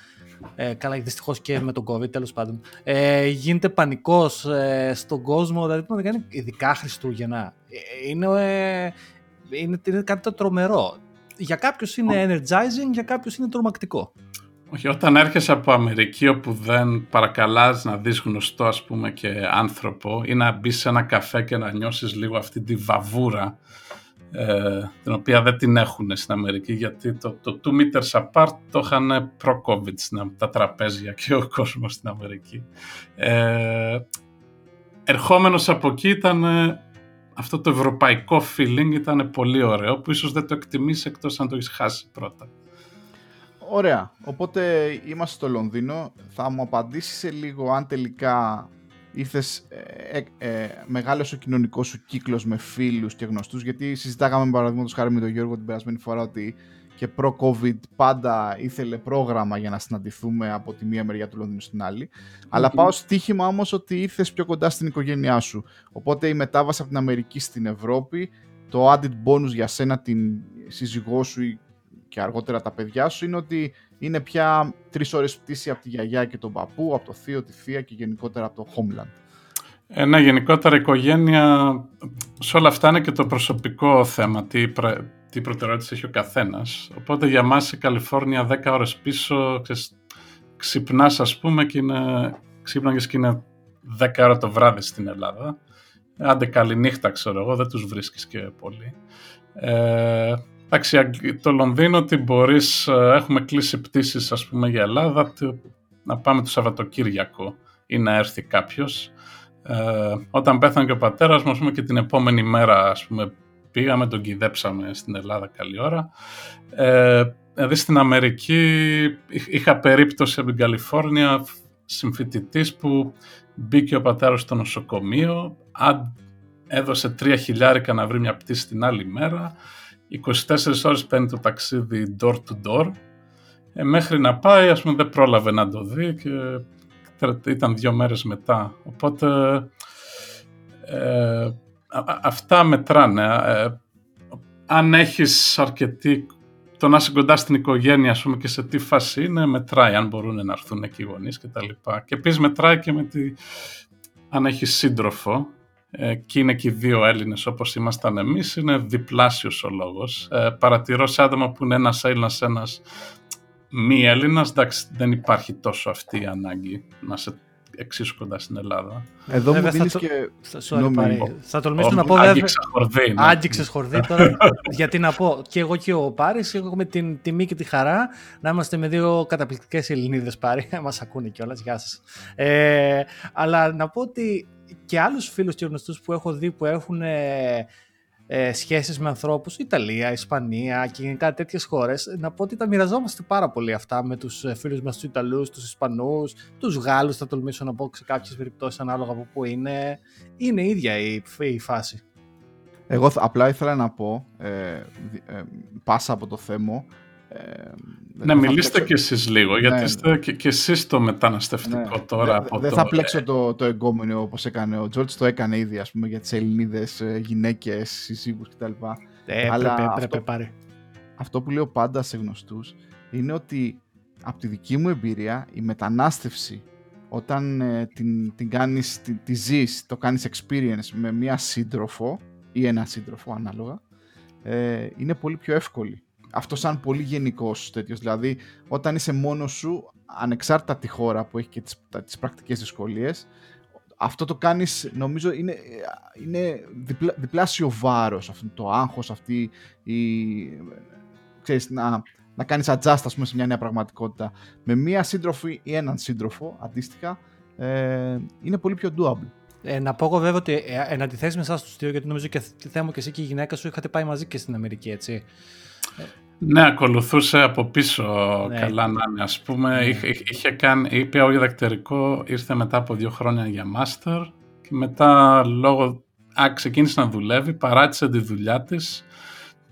[SPEAKER 2] ε, καλά, δυστυχώς και με τον COVID, τέλος πάντων. Ε, γίνεται πανικός ε, στον κόσμο, δηλαδή που κάνει ειδικά Χριστούγεννα. Ε, είναι, ε, είναι, είναι κάτι το τρομερό για κάποιους είναι energizing, για κάποιους είναι τρομακτικό.
[SPEAKER 3] Όχι, όταν έρχεσαι από Αμερική όπου δεν παρακαλάς να δεις γνωστό ας πούμε και άνθρωπο ή να μπεις σε ένα καφέ και να νιώσεις λίγο αυτή τη βαβούρα ε, την οποία δεν την έχουν στην Αμερική γιατί το, το two meters apart το είχαν προ-COVID τα τραπέζια και ο κόσμος στην Αμερική. Ε, ερχόμενος από εκεί ήταν αυτό το ευρωπαϊκό feeling ήταν πολύ ωραίο που ίσως δεν το εκτιμήσει εκτός αν το έχεις χάσει πρώτα.
[SPEAKER 1] Ωραία. Οπότε είμαστε στο Λονδίνο. Θα μου απαντήσεις σε λίγο αν τελικά ήρθες, ε, ε, ε, μεγάλος ο κοινωνικός σου κύκλος με φίλους και γνωστούς, γιατί συζητάγαμε παραδείγματος χάρη με τον Γιώργο την περασμένη φορά ότι και προ-COVID πάντα ήθελε πρόγραμμα για να συναντηθούμε από τη μία μεριά του Λονδίνου στην άλλη. Αλλά πάω στοίχημα όμως ότι ήρθες πιο κοντά στην οικογένειά σου. Οπότε η μετάβαση από την Αμερική στην Ευρώπη, το added bonus για σένα, την σύζυγό σου και αργότερα τα παιδιά σου είναι ότι είναι πια τρεις ώρες πτήση από τη γιαγιά και τον παππού, από το θείο, τη θεία και γενικότερα από το homeland.
[SPEAKER 3] Ε, ναι, γενικότερα η οικογένεια, σε όλα αυτά είναι και το προσωπικό θέμα, τι, τι προτεραιότητες έχει ο καθένας. Οπότε για μας η Καλιφόρνια 10 ώρες πίσω, ξεσ, ξυπνάς ας πούμε και είναι, ξύπναγες και είναι 10 ώρα το βράδυ στην Ελλάδα. Άντε καληνύχτα ξέρω εγώ, δεν τους βρίσκεις και πολύ. Ε, Εντάξει, το Λονδίνο ότι μπορείς, ε, έχουμε κλείσει πτήσεις ας πούμε για Ελλάδα, να πάμε το Σαββατοκύριακο ή να έρθει κάποιος. Ε, όταν πέθανε και ο πατέρας μου, ας πούμε, και την επόμενη μέρα ας πούμε, πήγαμε, τον κυδέψαμε στην Ελλάδα καλή ώρα. Ε, δηλαδή στην Αμερική είχα περίπτωση από την Καλιφόρνια συμφοιτητής που μπήκε ο πατέρας στο νοσοκομείο, έδωσε τρία χιλιάρικα να βρει μια πτήση την άλλη μέρα 24 ώρες παίρνει το ταξίδι door to door. Ε, μέχρι να πάει ας πούμε δεν πρόλαβε να το δει και ήταν δύο μέρες μετά. Οπότε ε, αυτά μετράνε. Ε, αν έχεις αρκετή το να είσαι κοντά στην οικογένεια ας πούμε, και σε τι φάση είναι μετράει αν μπορούν να έρθουν εκεί οι γονείς και τα λοιπά. Και επίσης μετράει και με τη αν έχεις σύντροφο. ε, και είναι και οι δύο Έλληνες όπως ήμασταν εμείς, είναι διπλάσιος ο λόγος. Ε, παρατηρώ σε άτομα που είναι ένας Έλληνας, ένας μη Έλληνας, εντάξει δεν υπάρχει τόσο αυτή η ανάγκη να σε εξίσου κοντά στην Ελλάδα.
[SPEAKER 1] Εδώ μου δίνεις και...
[SPEAKER 2] Θα τολμήσω να πω
[SPEAKER 3] βέβαια... Άγγιξα χορδί.
[SPEAKER 2] Ναι. Άγγιξες χορδί τώρα. γιατί να πω, και εγώ και ο Πάρης έχουμε την τιμή και τη χαρά να είμαστε με δύο καταπληκτικές Ελληνίδες Πάρη. Μας ακούνε κιόλας, γεια σας. Ε, αλλά να πω ότι και άλλους φίλους και γνωστούς που έχω δει που έχουν ε, ε, σχέσεις με ανθρώπους, Ιταλία, Ισπανία και γενικά τέτοιες χώρες, να πω ότι τα μοιραζόμαστε πάρα πολύ αυτά με τους ε, φίλους μας τους Ιταλούς, τους Ισπανούς, τους Γάλλους, θα τολμήσω να πω σε κάποιες περιπτώσεις ανάλογα από πού είναι. Είναι ίδια η, η φάση.
[SPEAKER 1] Εγώ απλά ήθελα να πω, ε, ε, πάσα από το θέμα,
[SPEAKER 3] ε, ναι, μιλήστε κι εσείς λίγο, γιατί ναι. είστε και, και εσείς το μεταναστευτικό ναι. τώρα.
[SPEAKER 1] Δεν θα πλέξω το, το εγκόμενο όπως έκανε ο Τζόρτς, το έκανε ήδη ας πούμε για τις Ελληνίδες ε, γυναίκες, συζύγους κτλ.
[SPEAKER 2] Ε, Αλλά πρέπει, αυτό, πρέπει, πάρει.
[SPEAKER 1] αυτό που λέω πάντα σε γνωστούς είναι ότι από τη δική μου εμπειρία η μετανάστευση όταν ε, την, την κάνεις, τη, τη ζεις, το κάνεις experience με μία σύντροφο ή ένα σύντροφο ανάλογα, ε, είναι πολύ πιο εύκολη αυτό σαν πολύ γενικό τέτοιο. Δηλαδή, όταν είσαι μόνο σου, ανεξάρτητα τη χώρα που έχει και τις, τις πρακτικές δυσκολίες, αυτό το κάνεις, νομίζω, είναι, είναι διπλά, διπλάσιο βάρος, αυτό το άγχος, αυτή η... Ξέρεις, να, να κάνεις adjust, ας πούμε, σε μια νέα πραγματικότητα. Με μία σύντροφη ή έναν σύντροφο, αντίστοιχα, ε, είναι πολύ πιο doable.
[SPEAKER 2] Ε, να πω εγώ βέβαια ότι ε, εν αντιθέσει με εσά του δύο, γιατί νομίζω και θέμα και εσύ και η γυναίκα σου είχατε πάει μαζί και στην Αμερική, έτσι.
[SPEAKER 3] Ναι, ακολουθούσε από πίσω ναι. καλά να είναι. Ας πούμε, ναι. είχε, είχε κάνει, είπε ο διδακτερικό, ήρθε μετά από δύο χρόνια για μάστερ και μετά λόγω, α, ξεκίνησε να δουλεύει, παράτησε τη δουλειά της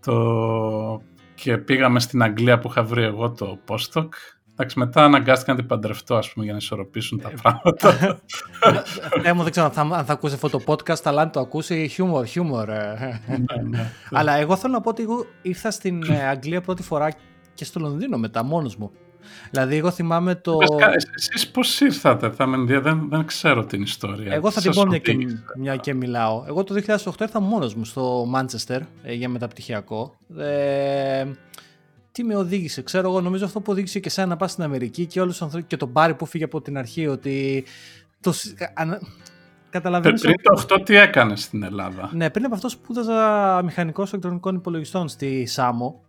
[SPEAKER 3] το, και πήγαμε στην Αγγλία που είχα βρει εγώ το postdoc Εντάξει, μετά αναγκάστηκα να την παντρευτώ, ας πούμε, για να ισορροπήσουν τα πράγματα.
[SPEAKER 2] Ναι, μου δεν ξέρω αν θα, ακούσει αυτό το podcast, αλλά αν το ακούσει, χιούμορ, χιούμορ. Ε. Ναι, ναι. αλλά εγώ θέλω να πω ότι εγώ ήρθα στην ε, Αγγλία πρώτη φορά και στο Λονδίνο μετά, μόνος μου. Δηλαδή, εγώ θυμάμαι το.
[SPEAKER 3] Εσείς πώς ήρθατε, θα με δεν, δεν ξέρω την ιστορία.
[SPEAKER 2] Εγώ θα την πω μια και, μια και μιλάω. Εγώ το 2008 ήρθα μόνος μου στο Μάντσεστερ για μεταπτυχιακό. Ε, τι με οδήγησε. Ξέρω εγώ, νομίζω αυτό που οδήγησε και εσένα να πας στην Αμερική και όλους τους ανθρώπου και τον Μπάρι που φύγε από την αρχή ότι. Το, καταλαβαίνεις...
[SPEAKER 3] Πριν το 8 τι έκανε στην Ελλάδα;
[SPEAKER 2] Ναι, πριν από αυτό σπούδαζα μηχανικός ηλεκτρονικών υπολογιστών στη ΣΑΜΟ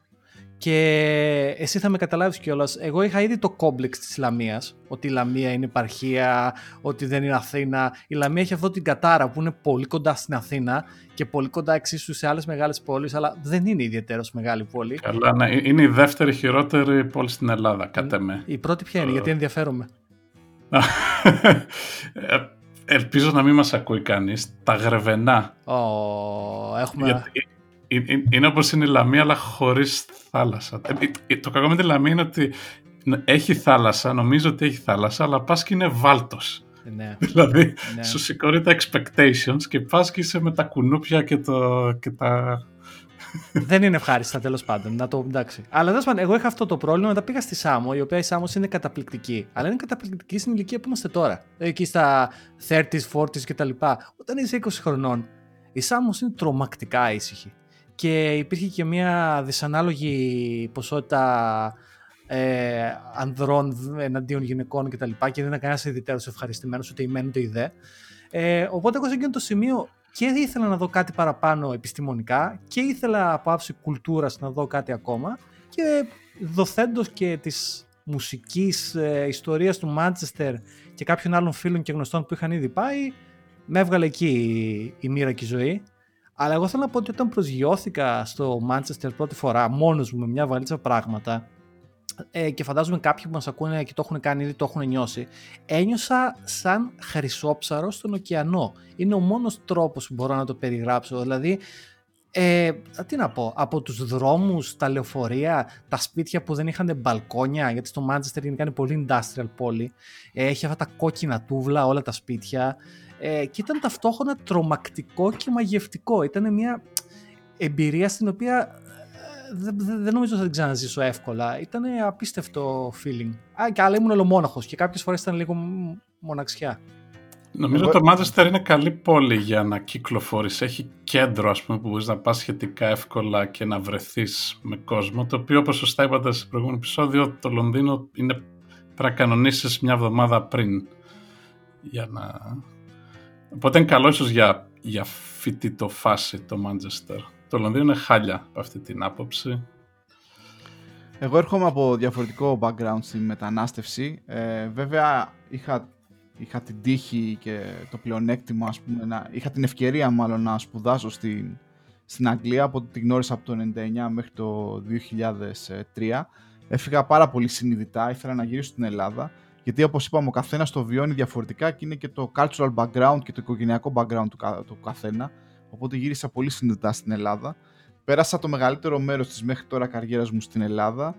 [SPEAKER 2] και εσύ θα με καταλάβεις κιόλας. Εγώ είχα ήδη το κόμπλεξ της Λαμίας, ότι η Λαμία είναι επαρχία, ότι δεν είναι Αθήνα. Η Λαμία έχει αυτό την κατάρα που είναι πολύ κοντά στην Αθήνα και πολύ κοντά εξίσου σε άλλες μεγάλες πόλεις, αλλά δεν είναι ιδιαίτερος μεγάλη πόλη.
[SPEAKER 3] Καλά, ναι. Είναι η δεύτερη χειρότερη πόλη στην Ελλάδα, κατά με.
[SPEAKER 2] Η πρώτη ποια είναι, γιατί ενδιαφέρομαι.
[SPEAKER 3] Ε, ελπίζω να μην μας ακούει κανείς. Τα Γρεβενά.
[SPEAKER 2] Oh, έχουμε...
[SPEAKER 3] Γιατί είναι όπως είναι η Λαμία, αλλά χωρίς θάλασσα. Ε, το κακό με τη Λαμία είναι ότι έχει θάλασσα, νομίζω ότι έχει θάλασσα, αλλά πας και είναι βάλτος.
[SPEAKER 2] Ναι.
[SPEAKER 3] δηλαδή, ναι. σου σηκώνει τα expectations και πας και είσαι με τα κουνούπια και, το, και τα
[SPEAKER 2] δεν είναι ευχάριστα τέλος πάντων. Να το εντάξει. Αλλά τέλος πάντων, εγώ είχα αυτό το πρόβλημα. Μετά πήγα στη Σάμο, η οποία η Σάμος είναι καταπληκτική. Αλλά είναι καταπληκτική στην ηλικία που είμαστε τώρα. Εκεί στα 30s, 40s κτλ. Όταν είσαι 20 χρονών, η Σάμος είναι τρομακτικά ήσυχη. Και υπήρχε και μια δυσανάλογη ποσότητα ε, ανδρών εναντίον γυναικών κτλ. Και, και δεν ήταν κανένας ιδιαίτερος ευχαριστημένος, ούτε η μεν ούτε η δε. Ε, οπότε εγώ σε εκείνο το σημείο και ήθελα να δω κάτι παραπάνω επιστημονικά και ήθελα από άψη κουλτούρας να δω κάτι ακόμα και δοθέντος και της μουσικής ε, ιστορίας του Μάντσεστερ και κάποιων άλλων φίλων και γνωστών που είχαν ήδη πάει με έβγαλε εκεί η, η μοίρα και η ζωή αλλά εγώ θέλω να πω ότι όταν προσγειώθηκα στο Μάντσεστερ πρώτη φορά μόνος μου με μια βαλίτσα πράγματα ε, και φαντάζομαι κάποιοι που μας ακούνε και το έχουν κάνει ήδη, το έχουν νιώσει, ένιωσα σαν χρυσόψαρο στον ωκεανό. Είναι ο μόνος τρόπος που μπορώ να το περιγράψω. Δηλαδή, ε, τι να πω, από τους δρόμους, τα λεωφορεία, τα σπίτια που δεν είχαν μπαλκόνια, γιατί στο Manchester γενικά είναι πολύ industrial πόλη, ε, έχει αυτά τα κόκκινα τούβλα όλα τα σπίτια ε, και ήταν ταυτόχρονα τρομακτικό και μαγευτικό. Ήταν μια εμπειρία στην οποία δεν, δεν νομίζω ότι θα την ξαναζήσω εύκολα. Ήταν απίστευτο feeling. Α, και άλλα ήμουν ολομόναχος και κάποιες φορές ήταν λίγο μοναξιά.
[SPEAKER 3] Νομίζω ότι το Manchester είναι καλή πόλη για να κυκλοφορείς. Έχει κέντρο ας πούμε, που μπορείς να πας σχετικά εύκολα και να βρεθείς με κόσμο. Το οποίο όπως σωστά είπατε στο προηγούμενο επεισόδιο, το Λονδίνο είναι πρέπει να κανονίσεις μια εβδομάδα πριν. Για να... Οπότε είναι καλός ίσως για, για φοιτητό φάση το Manchester. Το Λονδίνο είναι χάλια από αυτή την άποψη.
[SPEAKER 1] Εγώ έρχομαι από διαφορετικό background στη μετανάστευση. Ε, βέβαια είχα, είχα την τύχη και το πλεονέκτημα, ας πούμε, να, είχα την ευκαιρία μάλλον να σπουδάσω στην, στην Αγγλία από την γνώρισα από το 1999 μέχρι το 2003. Έφυγα πάρα πολύ συνειδητά, ήθελα να γυρίσω στην Ελλάδα γιατί όπως είπαμε ο καθένας το βιώνει διαφορετικά και είναι και το cultural background και το οικογενειακό background του, του καθένα οπότε γύρισα πολύ συνειδητά στην Ελλάδα. Πέρασα το μεγαλύτερο μέρος της μέχρι τώρα καριέρας μου στην Ελλάδα.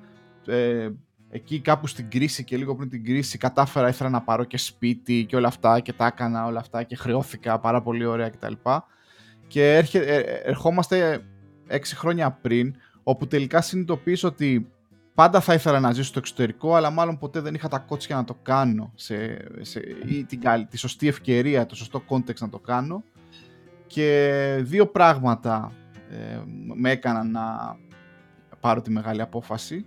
[SPEAKER 1] Ε, εκεί κάπου στην κρίση και λίγο πριν την κρίση κατάφερα, ήθελα να πάρω και σπίτι και όλα αυτά και τα έκανα όλα αυτά και χρεώθηκα πάρα πολύ ωραία κτλ. Και έρχε, ε, ερχόμαστε έξι χρόνια πριν, όπου τελικά συνειδητοποίησα ότι πάντα θα ήθελα να ζήσω στο εξωτερικό, αλλά μάλλον ποτέ δεν είχα τα κότσια να το κάνω σε, σε, ή την, τη σωστή ευκαιρία, το σωστό context να το κάνω και δύο πράγματα ε, με έκαναν να πάρω τη μεγάλη απόφαση.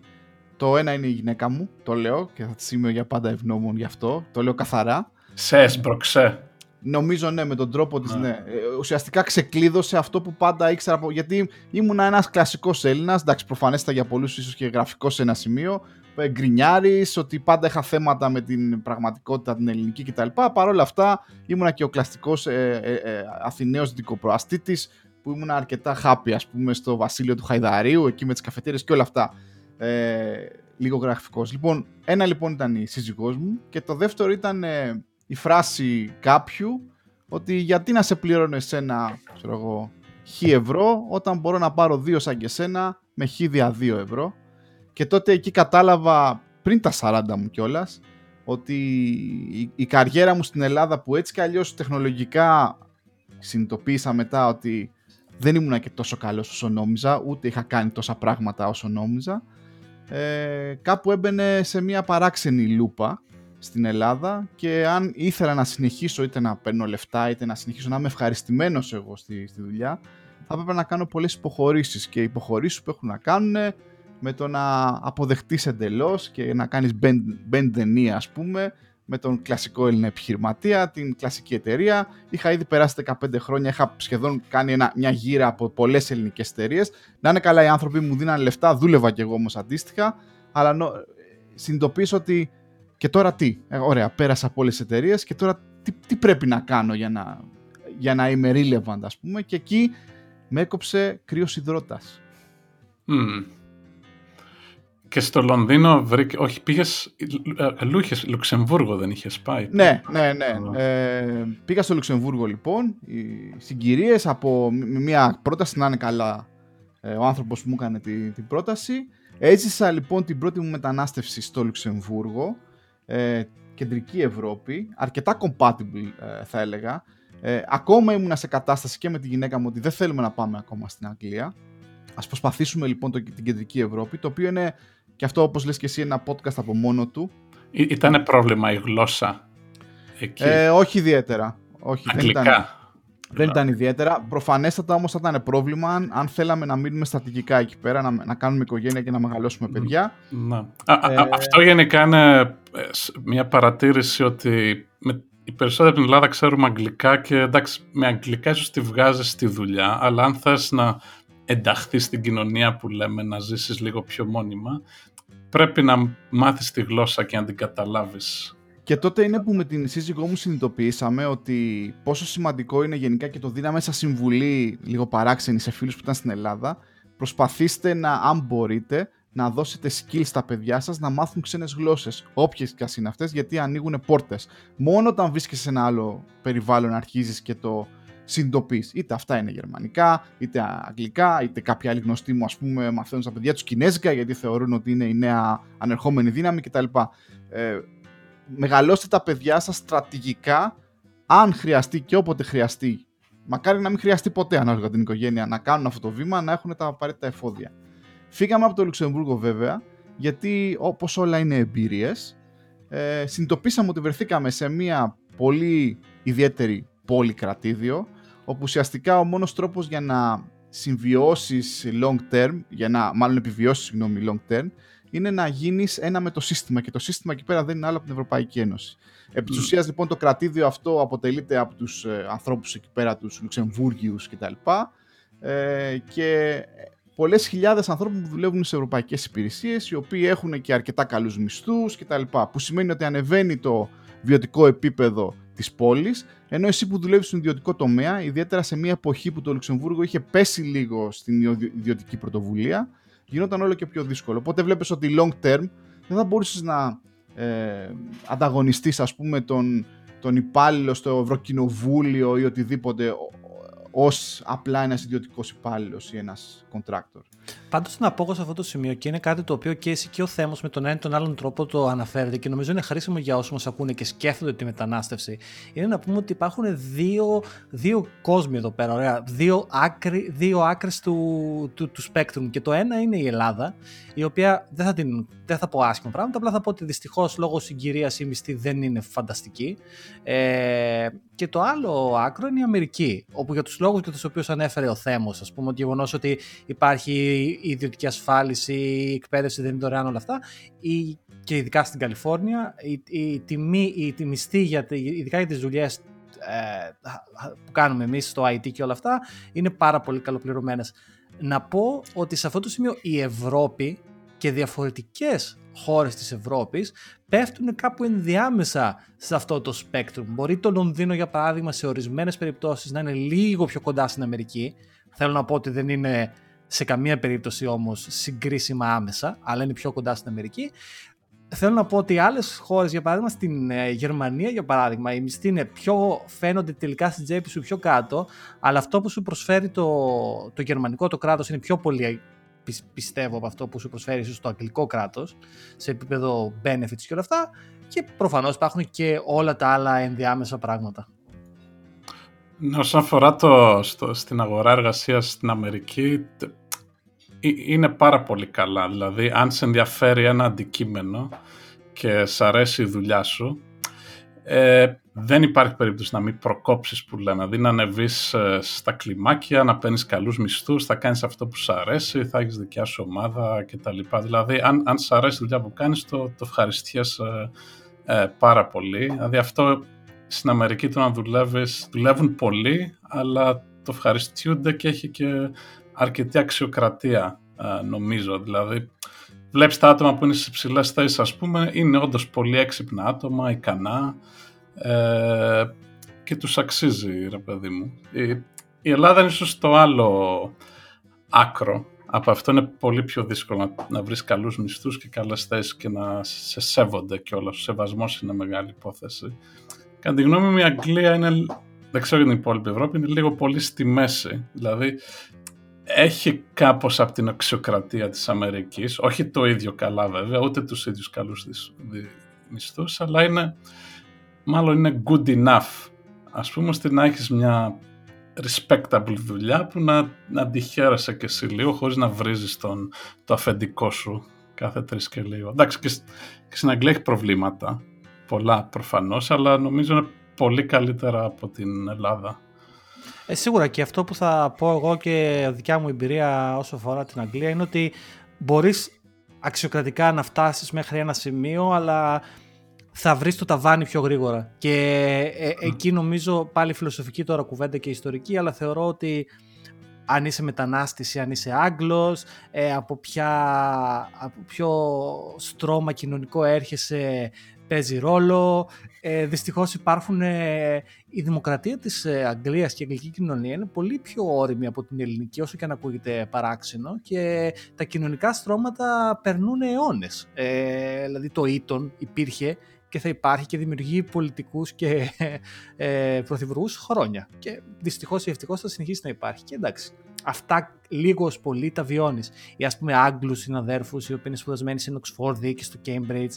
[SPEAKER 1] Το ένα είναι η γυναίκα μου, το λέω και θα της είμαι για πάντα ευγνώμων γι' αυτό, το λέω καθαρά.
[SPEAKER 3] Σες έσπρωξε.
[SPEAKER 1] Νομίζω ναι, με τον τρόπο της ναι. ναι. Ε, ουσιαστικά ξεκλείδωσε αυτό που πάντα ήξερα από... Γιατί ήμουν ένας κλασικός Έλληνας, εντάξει προφανέστα για πολλούς ίσως και γραφικός σε ένα σημείο, ε, γκρινιάρης, ότι πάντα είχα θέματα με την πραγματικότητα την ελληνική κτλ. Παρ' όλα αυτά ήμουνα και ο κλασικός ε, ε, ε, Αθηναίος δικοπροαστήτης που ήμουν αρκετά happy, ας πούμε, στο βασίλειο του Χαϊδαρίου, εκεί με τις καφετέρειε και όλα αυτά. Ε, λίγο γραφικός. Λοιπόν, ένα λοιπόν ήταν η σύζυγός μου και το δεύτερο ήταν ε, η φράση κάποιου ότι γιατί να σε πληρώνω εσένα, ξέρω εγώ, χ ευρώ όταν μπορώ να πάρω δύο σαν και σένα με χ δια δύο ευρώ. Και τότε εκεί κατάλαβα πριν τα 40 μου κιόλας ότι η, καριέρα μου στην Ελλάδα που έτσι κι αλλιώς τεχνολογικά συνειδητοποίησα μετά ότι δεν ήμουν και τόσο καλός όσο νόμιζα, ούτε είχα κάνει τόσα πράγματα όσο νόμιζα, ε, κάπου έμπαινε σε μια παράξενη λούπα στην Ελλάδα και αν ήθελα να συνεχίσω είτε να παίρνω λεφτά είτε να συνεχίσω να είμαι ευχαριστημένος εγώ στη, στη δουλειά θα έπρεπε να κάνω πολλές υποχωρήσεις και οι υποχωρήσεις που έχουν να κάνουν με το να αποδεχτείς εντελώς και να κάνεις bend, bend the knee ας πούμε με τον κλασικό Έλληνα επιχειρηματία, την κλασική εταιρεία. Είχα ήδη περάσει 15 χρόνια, είχα σχεδόν κάνει ένα, μια γύρα από πολλές ελληνικές εταιρείες. Να είναι καλά οι άνθρωποι μου δίνανε λεφτά, δούλευα κι εγώ όμως αντίστοιχα. Αλλά νο, συνειδητοποίησα ότι και τώρα τι; Ε, ωραία, πέρασα από όλες τις εταιρείες και τώρα τι, τι πρέπει να κάνω για να, για να είμαι relevant, ας πούμε. Και εκεί με έκοψε κρύος υδρότας.
[SPEAKER 3] Mm. Και στο Λονδίνο βρήκε. Όχι, πήγες. Λούχε, Λουξεμβούργο δεν είχες πάει.
[SPEAKER 1] Ναι, ναι, ναι. Ε, πήγα στο Λουξεμβούργο λοιπόν. Οι συγκυρίες από μια πρόταση να είναι καλά ε, ο άνθρωπος που μου έκανε την, την πρόταση. Έζησα λοιπόν την πρώτη μου μετανάστευση στο Λουξεμβούργο. Ε, κεντρική Ευρώπη. Αρκετά compatible ε, θα έλεγα. Ε, ακόμα ήμουνα σε κατάσταση και με τη γυναίκα μου ότι δεν θέλουμε να πάμε ακόμα στην Αγγλία. Ας προσπαθήσουμε λοιπόν το, την κεντρική Ευρώπη, το οποίο είναι και αυτό όπως λες και εσύ ένα podcast από μόνο του.
[SPEAKER 3] Ή, ήταν πρόβλημα η γλώσσα εκεί;
[SPEAKER 1] Ε, όχι ιδιαίτερα. Όχι,
[SPEAKER 3] Αγγλικά.
[SPEAKER 1] Δεν ήταν, δεν ήταν ιδιαίτερα. Προφανέστατα όμως θα ήταν πρόβλημα αν, αν θέλαμε να μείνουμε στατικικά εκεί πέρα, να, να κάνουμε οικογένεια και να μεγαλώσουμε παιδιά.
[SPEAKER 3] Να. Ε, αυτό γενικά είναι ε, μια παρατήρηση ότι με, οι περισσότεροι από την Ελλάδα ξέρουμε αγγλικά και εντάξει, με αγγλικά ίσως τη βγάζεις στη δουλειά, αλλά αν θες να ενταχθείς στην κοινωνία που λέμε, να ζήσεις λίγο πιο μόνιμα, πρέπει να μάθεις τη γλώσσα και να την καταλάβεις.
[SPEAKER 1] Και τότε είναι που με την σύζυγό μου συνειδητοποιήσαμε ότι πόσο σημαντικό είναι γενικά και το δίναμε σαν συμβουλή λίγο παράξενη σε φίλους που ήταν στην Ελλάδα. Προσπαθήστε να, αν μπορείτε, να δώσετε skills στα παιδιά σας να μάθουν ξένες γλώσσες, όποιες και ας είναι αυτές, γιατί ανοίγουν πόρτες. Μόνο όταν βρίσκεσαι σε ένα άλλο περιβάλλον αρχίζεις και το συνειδητοποιείς. Είτε αυτά είναι γερμανικά, είτε αγγλικά, είτε κάποια άλλη γνωστή μου, ας πούμε, μαθαίνουν στα παιδιά τους κινέζικα, γιατί θεωρούν ότι είναι η νέα ανερχόμενη δύναμη κτλ. Ε, μεγαλώστε τα παιδιά σας στρατηγικά, αν χρειαστεί και όποτε χρειαστεί. Μακάρι να μην χρειαστεί ποτέ ανάλογα την οικογένεια να κάνουν αυτό το βήμα, να έχουν τα απαραίτητα εφόδια. Φύγαμε από το Λουξεμβούργο βέβαια, γιατί όπως όλα είναι εμπειρίες, ε, συνειδητοποίησαμε ότι βρεθήκαμε σε μια πολύ ιδιαίτερη πόλη κρατήδιο, όπου ουσιαστικά ο μόνος τρόπος για να συμβιώσεις long term, για να μάλλον επιβιώσεις συγγνώμη long term, είναι να γίνεις ένα με το σύστημα και το σύστημα εκεί πέρα δεν είναι άλλο από την Ευρωπαϊκή Ένωση. Επί της ουσίας λοιπόν το κρατήδιο αυτό αποτελείται από τους ε, ανθρώπους εκεί πέρα, τους Λουξεμβούργιους κτλ. Ε, και πολλές χιλιάδες ανθρώπων που δουλεύουν σε ευρωπαϊκές υπηρεσίες, οι οποίοι έχουν και αρκετά καλούς μισθούς κτλ. Που σημαίνει ότι ανεβαίνει το βιωτικό επίπεδο της πόλης, ενώ εσύ που δουλεύεις στον ιδιωτικό τομέα, ιδιαίτερα σε μια εποχή που το Λουξεμβούργο είχε πέσει λίγο στην ιδιωτική πρωτοβουλία, γινόταν όλο και πιο δύσκολο. Οπότε βλέπεις ότι long term δεν θα μπορούσες να ε, ανταγωνιστείς ας πούμε τον, τον υπάλληλο στο Ευρωκοινοβούλιο ή οτιδήποτε ως απλά ένας ιδιωτικός υπάλληλος ή ένας contractor.
[SPEAKER 2] Πάντως να πω σε αυτό το σημείο και είναι κάτι το οποίο και εσύ και ο Θέμος με τον ένα ή τον άλλον τρόπο το αναφέρεται και νομίζω είναι χρήσιμο για όσους μας ακούνε και σκέφτονται τη μετανάστευση. Είναι να πούμε ότι υπάρχουν δύο, δύο κόσμοι εδώ πέρα, ωραία, δύο, άκρη, δύο άκρες του, του, του spectrum και το ένα είναι η Ελλάδα η οποία δεν θα, την, δεν θα πω άσχημα πράγματα, απλά θα πω ότι δυστυχώς λόγω συγκυρίας η μισθή δεν είναι φανταστική. Ε, και το άλλο άκρο είναι η Αμερική, όπου για τους λόγους για τους οποίους ανέφερε ο Θέμος, ας πούμε, το γεγονός ότι υπάρχει η ιδιωτική ασφάλιση, η εκπαίδευση δεν είναι δωρεάν όλα αυτά, η, και ειδικά στην Καλιφόρνια, η, η τιμή, η, η μισθή, για, ειδικά για τις δουλειές ε, που κάνουμε εμείς στο IT και όλα αυτά, είναι πάρα πολύ καλοπληρωμένες. Να πω ότι σε αυτό το σημείο η Ευρώπη και διαφορετικές χώρες της Ευρώπης πέφτουν κάπου ενδιάμεσα σε αυτό το spectrum. Μπορεί το Λονδίνο για παράδειγμα σε ορισμένες περιπτώσεις να είναι λίγο πιο κοντά στην Αμερική. Θέλω να πω ότι δεν είναι σε καμία περίπτωση όμως συγκρίσιμα άμεσα, αλλά είναι πιο κοντά στην Αμερική. Θέλω να πω ότι άλλες χώρες, για παράδειγμα στην ε, Γερμανία, για παράδειγμα, οι μισθοί είναι πιο, φαίνονται τελικά στην τσέπη σου πιο κάτω, αλλά αυτό που σου προσφέρει το, το γερμανικό το κράτος είναι πιο πολύ πιστεύω από αυτό που σου προσφέρει στο αγγλικό κράτος σε επίπεδο benefits και όλα αυτά και προφανώς υπάρχουν και όλα τα άλλα ενδιάμεσα πράγματα.
[SPEAKER 3] Ναι, όσον αφορά το, στο, στην αγορά εργασίας στην Αμερική είναι πάρα πολύ καλά. Δηλαδή, αν σε ενδιαφέρει ένα αντικείμενο και σ' αρέσει η δουλειά σου, ε, δεν υπάρχει περίπτωση να μην προκόψεις που λένε. Δηλαδή να ανεβείς ε, στα κλιμάκια, να παίρνεις καλούς μισθούς, θα κάνεις αυτό που σου αρέσει, θα έχεις δικιά σου ομάδα κτλ. Δηλαδή, αν, αν σ' αρέσει η δουλειά που κάνεις, το, το ευχαριστιέσαι ε, πάρα πολύ. Δηλαδή αυτό στην Αμερική το να δουλεύεις, δουλεύουν πολύ, αλλά το ευχαριστούνται και έχει και αρκετή αξιοκρατία, ε, νομίζω. Δηλαδή, βλέπεις τα άτομα που είναι σε ψηλές θέσεις, ας πούμε, είναι όντως πολύ έξυπνα άτομα, ικανά ε, και τους αξίζει, ρε παιδί μου. Η, η Ελλάδα είναι ίσως το άλλο άκρο. Από αυτό είναι πολύ πιο δύσκολο να, να βρεις καλούς μισθούς και καλές θέσεις και να σε σέβονται κιόλας. Ο σεβασμός είναι μεγάλη υπόθεση. Κατά τη γνώμη μου η Αγγλία είναι, δεν ξέρω για την υπόλοιπη Ευρώπη, είναι λίγο πολύ στη μέση. Δηλαδή έχει κάπως από την αξιοκρατία της Αμερικής, όχι το ίδιο καλά βέβαια, ούτε τους ίδιους καλούς μισθούς, αλλά είναι, μάλλον είναι good enough. Ας πούμε ώστε να έχεις μια respectable δουλειά που να, να τη χαίρεσαι και εσύ λίγο χωρίς να βρίζεις τον, το αφεντικό σου κάθε τρεις και λίγο. Εντάξει και, και στην Αγγλία έχει προβλήματα, πολλά προφανώς, αλλά νομίζω είναι πολύ καλύτερα από την Ελλάδα.
[SPEAKER 2] Ε, σίγουρα και αυτό που θα πω εγώ και δικιά μου εμπειρία όσο αφορά την Αγγλία είναι ότι μπορείς αξιοκρατικά να φτάσεις μέχρι ένα σημείο αλλά θα βρεις το ταβάνι πιο γρήγορα. Και ε, εκεί νομίζω πάλι φιλοσοφική τώρα κουβέντα και ιστορική αλλά θεωρώ ότι αν είσαι μετανάστης ή αν είσαι Άγγλος, ε, από, ποια, από ποιο στρώμα κοινωνικό έρχεσαι παίζει ρόλο. Ε, δυστυχώς υπάρχουν, ε, η δημοκρατία της ε, Αγγλίας και η αγγλική κοινωνία είναι πολύ πιο όρημη από την ελληνική όσο και αν ακούγεται παράξενο και τα κοινωνικά στρώματα περνούν αιώνες. Ε, δηλαδή το Ήτον υπήρχε και θα υπάρχει και δημιουργεί πολιτικούς και ε, πρωθυπουργούς χρόνια. Και δυστυχώς ή ευτυχώς θα συνεχίσει να υπάρχει. Και εντάξει, αυτά λίγο πολύ τα βιώνεις. Ή ας πούμε Άγγλους συναδέρφους οι οποίοι είναι σπουδασμένοι στην Οξφόρδη και στο Cambridge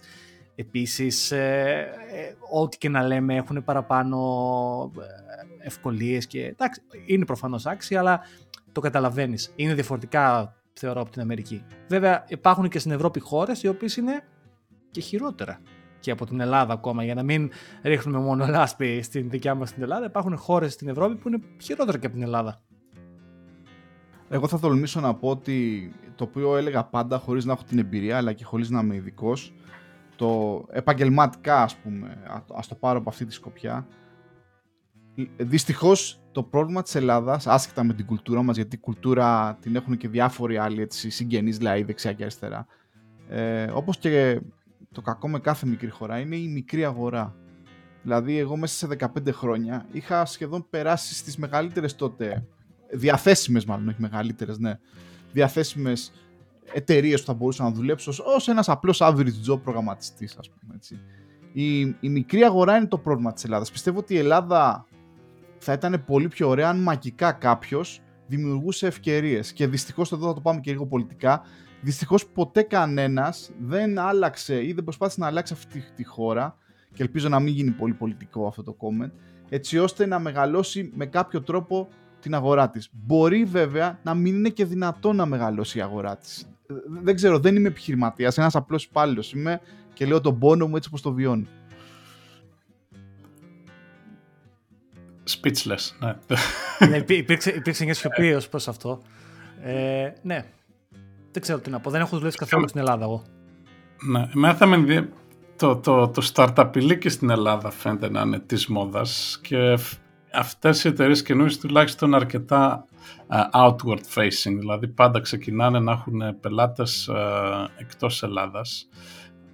[SPEAKER 2] Επίσης, ε, ε, ό,τι και να λέμε έχουν παραπάνω ε, ευκολίες και εντάξει, είναι προφανώς άξια, αλλά το καταλαβαίνεις. Είναι διαφορετικά, θεωρώ, από την Αμερική. Βέβαια, υπάρχουν και στην Ευρώπη χώρες οι οποίες είναι και χειρότερα και από την Ελλάδα ακόμα, για να μην ρίχνουμε μόνο λάσπη στην δικιά μας την Ελλάδα. Υπάρχουν χώρες στην Ευρώπη που είναι χειρότερα και από την Ελλάδα.
[SPEAKER 1] Εγώ θα τολμήσω να πω ότι το οποίο έλεγα πάντα χωρίς να έχω την εμπειρία αλλά και χωρίς να είμαι ειδικός, το επαγγελματικά ας πούμε, ας το πάρω από αυτή τη σκοπιά, δυστυχώς το πρόβλημα της Ελλάδας, άσχετα με την κουλτούρα μας, γιατί η κουλτούρα την έχουν και διάφοροι άλλοι έτσι, συγγενείς, δηλαδή δεξιά και αριστερά, ε, όπως και το κακό με κάθε μικρή χώρα, είναι η μικρή αγορά. Δηλαδή, εγώ μέσα σε 15 χρόνια είχα σχεδόν περάσει στις μεγαλύτερες τότε, διαθέσιμες μάλλον, όχι μεγαλύτερες, ναι, διαθέσιμες εταιρείες που θα μπορούσα να δουλέψω ως ένας απλός average job προγραμματιστής, ας πούμε. Έτσι. Η, η μικρή αγορά είναι το πρόβλημα της Ελλάδας. Πιστεύω ότι η Ελλάδα θα ήταν πολύ πιο ωραία αν μαγικά κάποιος δημιουργούσε ευκαιρίες. Και δυστυχώς εδώ θα το πάμε και λίγο πολιτικά. Δυστυχώς ποτέ κανένας δεν άλλαξε ή δεν προσπάθησε να αλλάξει αυτή τη χώρα. Και ελπίζω να μην γίνει πολύ πολιτικό αυτό το comment. Έτσι ώστε να μεγαλώσει με κάποιο τρόπο την αγορά της. Μπορεί βέβαια να μην είναι και δυνατό να μεγαλώσει η αγορά της δεν ξέρω, δεν είμαι επιχειρηματίας. Ένας απλός υπάλληλος είμαι και λέω τον πόνο μου έτσι όπως το βιώνω.
[SPEAKER 3] Speechless, ναι.
[SPEAKER 2] ναι υπήρξε, υπήρξε μια σιωπή ως προς αυτό. Ε, ναι. Δεν ξέρω τι να πω. Δεν έχω δουλέψει καθόλου στην Ελλάδα εγώ.
[SPEAKER 3] Ναι, εμένα θα με το, το, το startup και στην Ελλάδα φαίνεται να είναι της μόδας και αυτές οι εταιρείες καινούριες τουλάχιστον αρκετά outward facing, δηλαδή πάντα ξεκινάνε να έχουν πελάτες εκτός Ελλάδας.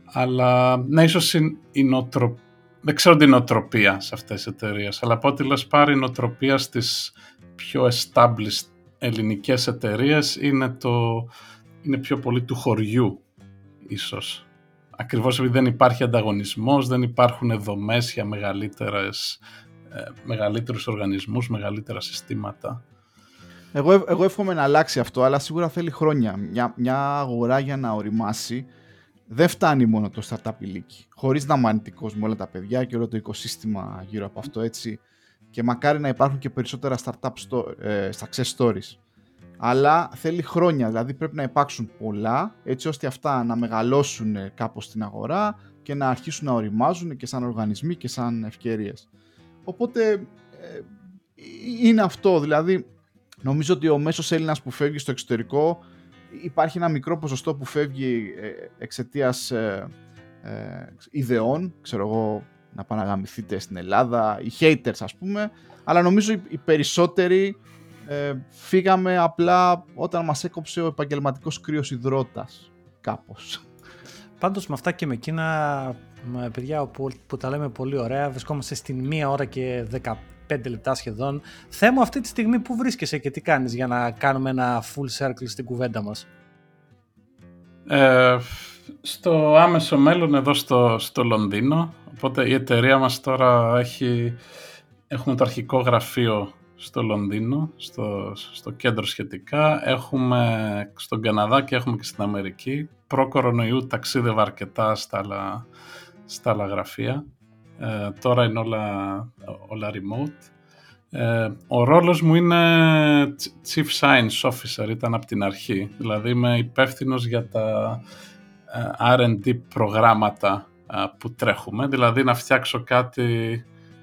[SPEAKER 3] Αλλά ναι, ίσως η, νοοτροπία, δεν ξέρω την νοοτροπία σε αυτές τις εταιρείες, αλλά από ό,τι λες πάρει η νοοτροπία στις πιο established ελληνικές εταιρείες είναι, το, είναι πιο πολύ του χωριού ίσως. Ακριβώς επειδή δεν υπάρχει ανταγωνισμός, δεν υπάρχουν δομές για μεγαλύτερες, ε, μεγαλύτερους οργανισμούς, μεγαλύτερα συστήματα.
[SPEAKER 1] Εγώ, εγώ εύχομαι να αλλάξει αυτό, αλλά σίγουρα θέλει χρόνια. Μια, μια αγορά για να οριμάσει δεν φτάνει μόνο το startup ηλίκη. Χωρίς να μάνει κόσμο όλα τα παιδιά και όλο το οικοσύστημα γύρω από αυτό έτσι. Και μακάρι να υπάρχουν και περισσότερα startup στο, ε, success stories. Αλλά θέλει χρόνια, δηλαδή πρέπει να υπάρξουν πολλά έτσι ώστε αυτά να μεγαλώσουν κάπως στην αγορά και να αρχίσουν να οριμάζουν και σαν οργανισμοί και σαν ευκαιρίες. Οπότε ε, είναι αυτό, δηλαδή Νομίζω ότι ο μέσος Έλληνας που φεύγει στο εξωτερικό υπάρχει ένα μικρό ποσοστό που φεύγει ε, εξαιτίας ε, ε, ιδεών, ξέρω εγώ, να πάνε να γαμηθείτε στην Ελλάδα, οι haters ας πούμε, αλλά νομίζω οι, περισσότεροι ε, φύγαμε απλά όταν μας έκοψε ο επαγγελματικός κρύος υδρότας, κάπως.
[SPEAKER 2] Πάντως με αυτά και με εκείνα, με παιδιά που, που τα λέμε πολύ ωραία, βρισκόμαστε στην μία ώρα και 15 λεπτά σχεδόν. Θέμα αυτή τη στιγμή που βρίσκεσαι και τι κάνεις για να κάνουμε ένα full circle στην κουβέντα μας;
[SPEAKER 3] Ε, στο άμεσο μέλλον εδώ στο, στο Λονδίνο. Οπότε η εταιρεία μας τώρα έχει, έχουμε το αρχικό γραφείο στο Λονδίνο, στο, στο κέντρο σχετικά. Έχουμε στον Καναδά και έχουμε και στην Αμερική. Προ-κορονοϊού ταξίδευα αρκετά στα άλλα, στα άλλα γραφεία. Ε, τώρα είναι όλα, όλα remote. Ε, ο ρόλος μου είναι Chief Science Officer, ήταν από την αρχή. Δηλαδή είμαι υπεύθυνος για τα ε, R&D προγράμματα ε, που τρέχουμε, δηλαδή να φτιάξω κάτι...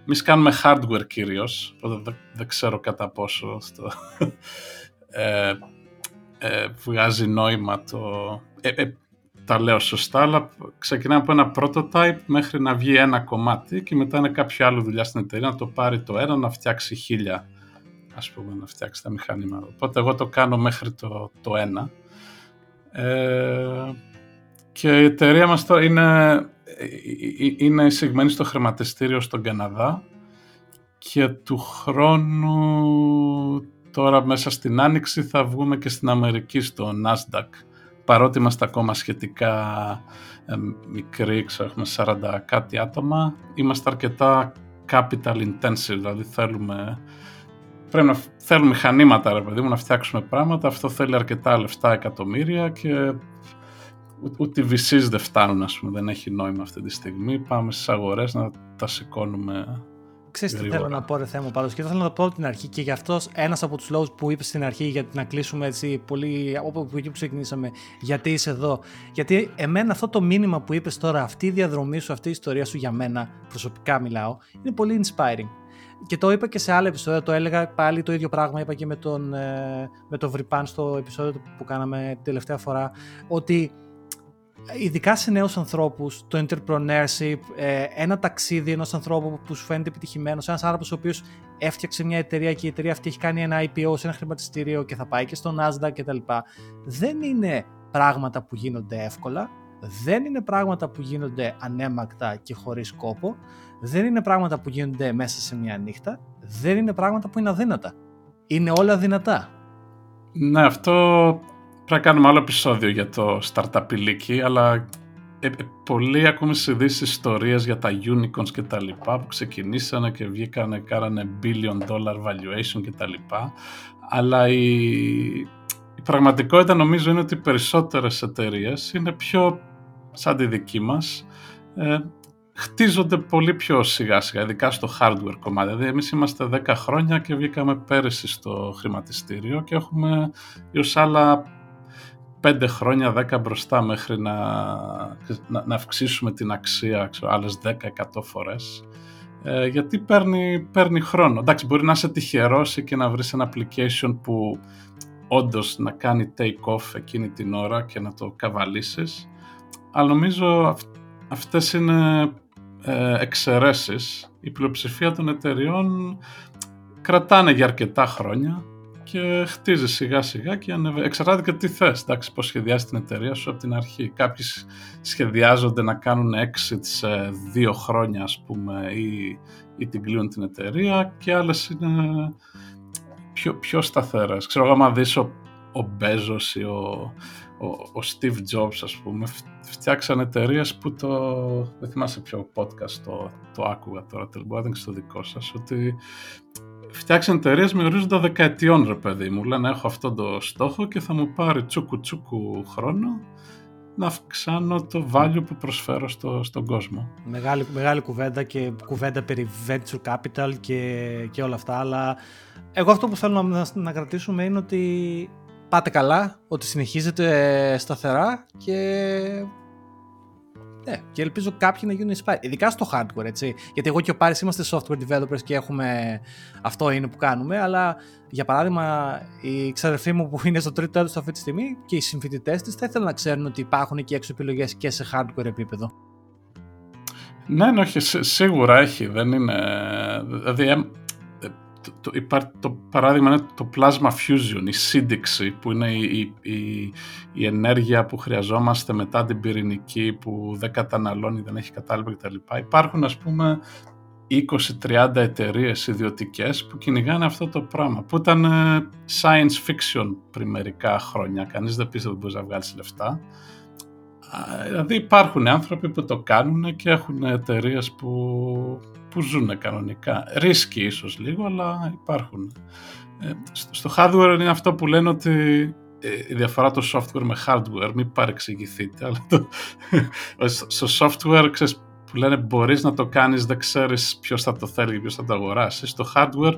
[SPEAKER 3] Εμεί κάνουμε hardware κυρίως, οπότε δεν, ξέρω κατά πόσο στο, ε, ε, βγάζει νόημα το... Ε, τα λέω σωστά, αλλά ξεκινάμε από ένα prototype μέχρι να βγει ένα κομμάτι και μετά είναι κάποιο άλλο δουλειά στην εταιρεία να το πάρει το ένα, να φτιάξει χίλια, ας πούμε, να φτιάξει τα μηχανήματα. Οπότε εγώ το κάνω μέχρι το, το ένα. Ε, και η εταιρεία μας τώρα είναι, ε, ε, είναι εισηγμένη στο χρηματιστήριο στον Καναδά και του χρόνου τώρα μέσα στην Άνοιξη θα βγούμε και στην Αμερική στο Nasdaq παρότι είμαστε ακόμα σχετικά ε, μικροί, ξέρω, έχουμε 40 κάτι άτομα, είμαστε αρκετά capital intensive, δηλαδή θέλουμε, πρέπει να θέλουμε μηχανήματα, ρε παιδί μου, να φτιάξουμε πράγματα, αυτό θέλει αρκετά λεφτά εκατομμύρια και ούτε οι VCs δεν φτάνουν, ας πούμε, δεν έχει νόημα αυτή τη στιγμή. Πάμε στις αγορές να τα σηκώνουμε
[SPEAKER 2] Ξέρεις τι θέλω να πω ρε θέμα πάντως. Και θέλω να το πω από την αρχή. Και γι' αυτός ένας από τους λόγους που είπες στην αρχή για να κλείσουμε έτσι πολύ από εκεί που ξεκινήσαμε γιατί είσαι εδώ. Γιατί εμένα αυτό το μήνυμα που είπες τώρα αυτή η διαδρομή σου, αυτή η ιστορία σου για μένα προσωπικά μιλάω είναι πολύ inspiring. Και το είπα και σε άλλα επεισόδια, το έλεγα πάλι το ίδιο πράγμα, είπα και με τον, ε, με τον Βρυπάν στο επεισόδιο που κάναμε την τελευταία φορά, ότι ειδικά σε νέους ανθρώπους, το entrepreneurship, ε, ένα ταξίδι ενός ανθρώπου που σου φαίνεται επιτυχημένος, ένας άνθρωπος ο οποίος έφτιαξε μια εταιρεία και η εταιρεία αυτή έχει κάνει ένα IPO σε ένα χρηματιστήριο και θα πάει και στο Nasdaq κτλ. Δεν είναι πράγματα που γίνονται εύκολα, δεν είναι πράγματα που γίνονται ανέμακτα και χωρίς κόπο, δεν είναι πράγματα που γίνονται μέσα σε μια νύχτα, δεν είναι πράγματα που είναι αδύνατα. Είναι όλα δυνατά.
[SPEAKER 3] Ναι, αυτό Πρέπει να κάνουμε άλλο επεισόδιο για το startup ηλίκη, αλλά ε, ε, πολλοί ακούμε σε ειδήσεις ιστορίες για τα unicorns και τα λοιπά που ξεκινήσανε και βγήκανε, κάνανε billion dollar valuation και τα λοιπά. Αλλά η, η πραγματικότητα νομίζω είναι ότι οι περισσότερες εταιρείες είναι πιο σαν τη δική μας, ε, χτίζονται πολύ πιο σιγά σιγά, ειδικά στο hardware κομμάτι. Δηλαδή εμείς είμαστε 10 χρόνια και βγήκαμε πέρυσι στο χρηματιστήριο και έχουμε ως άλλα πέντε χρόνια, δέκα μπροστά μέχρι να, να, να αυξήσουμε την αξία ξέρω, άλλες 10-100 φορές. Ε, γιατί παίρνει, παίρνει χρόνο. Εντάξει, μπορεί να είσαι τυχερός και να βρεις ένα application που όντως να κάνει take off εκείνη την ώρα και να το καβαλήσεις. Αλλά νομίζω αυ, αυτές είναι ε, εξαιρέσεις. Η πλειοψηφία των εταιριών κρατάνε για αρκετά χρόνια και χτίζεις σιγά σιγά και ανεβαίνει. Εξαρτάται και τι θες, εντάξει, πώς σχεδιάζει την εταιρεία σου από την αρχή. Κάποιοι σχεδιάζονται να κάνουν exit σε δύο χρόνια, ας πούμε, ή, ή την κλείνουν την εταιρεία και άλλες είναι πιο, πιο σταθερές. Ξέρω, άμα δεις ο, ο Μπέζος ή ο, ο, ο Steve Jobs, ας πούμε, φτιάξαν εταιρείες που το... Δεν θυμάσαι ποιο podcast το, το άκουγα τώρα, τελικά, δεν στο δικό σας, ότι φτιάξαν εταιρείες με ορίζοντα δεκαετιών, ρε παιδί μου. Λένε έχω αυτό το στόχο και θα μου πάρει τσούκου τσούκου χρόνο να αυξάνω το value που προσφέρω στο, στον κόσμο.
[SPEAKER 2] Μεγάλη, μεγάλη κουβέντα και κουβέντα περί venture capital και, και όλα αυτά, αλλά εγώ αυτό που θέλω να, να κρατήσουμε είναι ότι πάτε καλά, ότι συνεχίζετε σταθερά και ναι, και ελπίζω κάποιοι να γίνουν inspired. Ειδικά στο hardware, έτσι. Γιατί εγώ και ο Πάρης είμαστε software developers και έχουμε. Αυτό είναι που κάνουμε. Αλλά για παράδειγμα, η ξαδερφή μου που είναι στο τρίτο έτος αυτή τη στιγμή και οι συμφοιτητές της θα ήθελαν να ξέρουν ότι υπάρχουν και έξω επιλογές και σε hardware επίπεδο.
[SPEAKER 3] Ναι, ναι, όχι, σίγουρα έχει. Δεν είναι. Δηλαδή, το, το, το παράδειγμα είναι το plasma fusion, η σύνδεξη που είναι η, η, η, ενέργεια που χρειαζόμαστε μετά την πυρηνική που δεν καταναλώνει, δεν έχει κατάλοιπα κτλ. Υπάρχουν ας πούμε 20-30 εταιρείες ιδιωτικές που κυνηγάνε αυτό το πράγμα που ήταν ε, science fiction πριν μερικά χρόνια. Κανείς δεν πίστευε ότι μπορείς να βγάλεις λεφτά. Δηλαδή υπάρχουν άνθρωποι που το κάνουν και έχουν εταιρείες που, που ζουν κανονικά. Ρίσκοι ίσως λίγο, αλλά υπάρχουν. Ε, στο hardware είναι αυτό που λένε ότι ε, η διαφορά το software με hardware, μην παρεξηγηθείτε, αλλά το, στο software ξέρεις, που λένε μπορείς να το κάνεις, δεν ξέρεις ποιος θα το θέλει και ποιος θα το αγοράσει. Στο hardware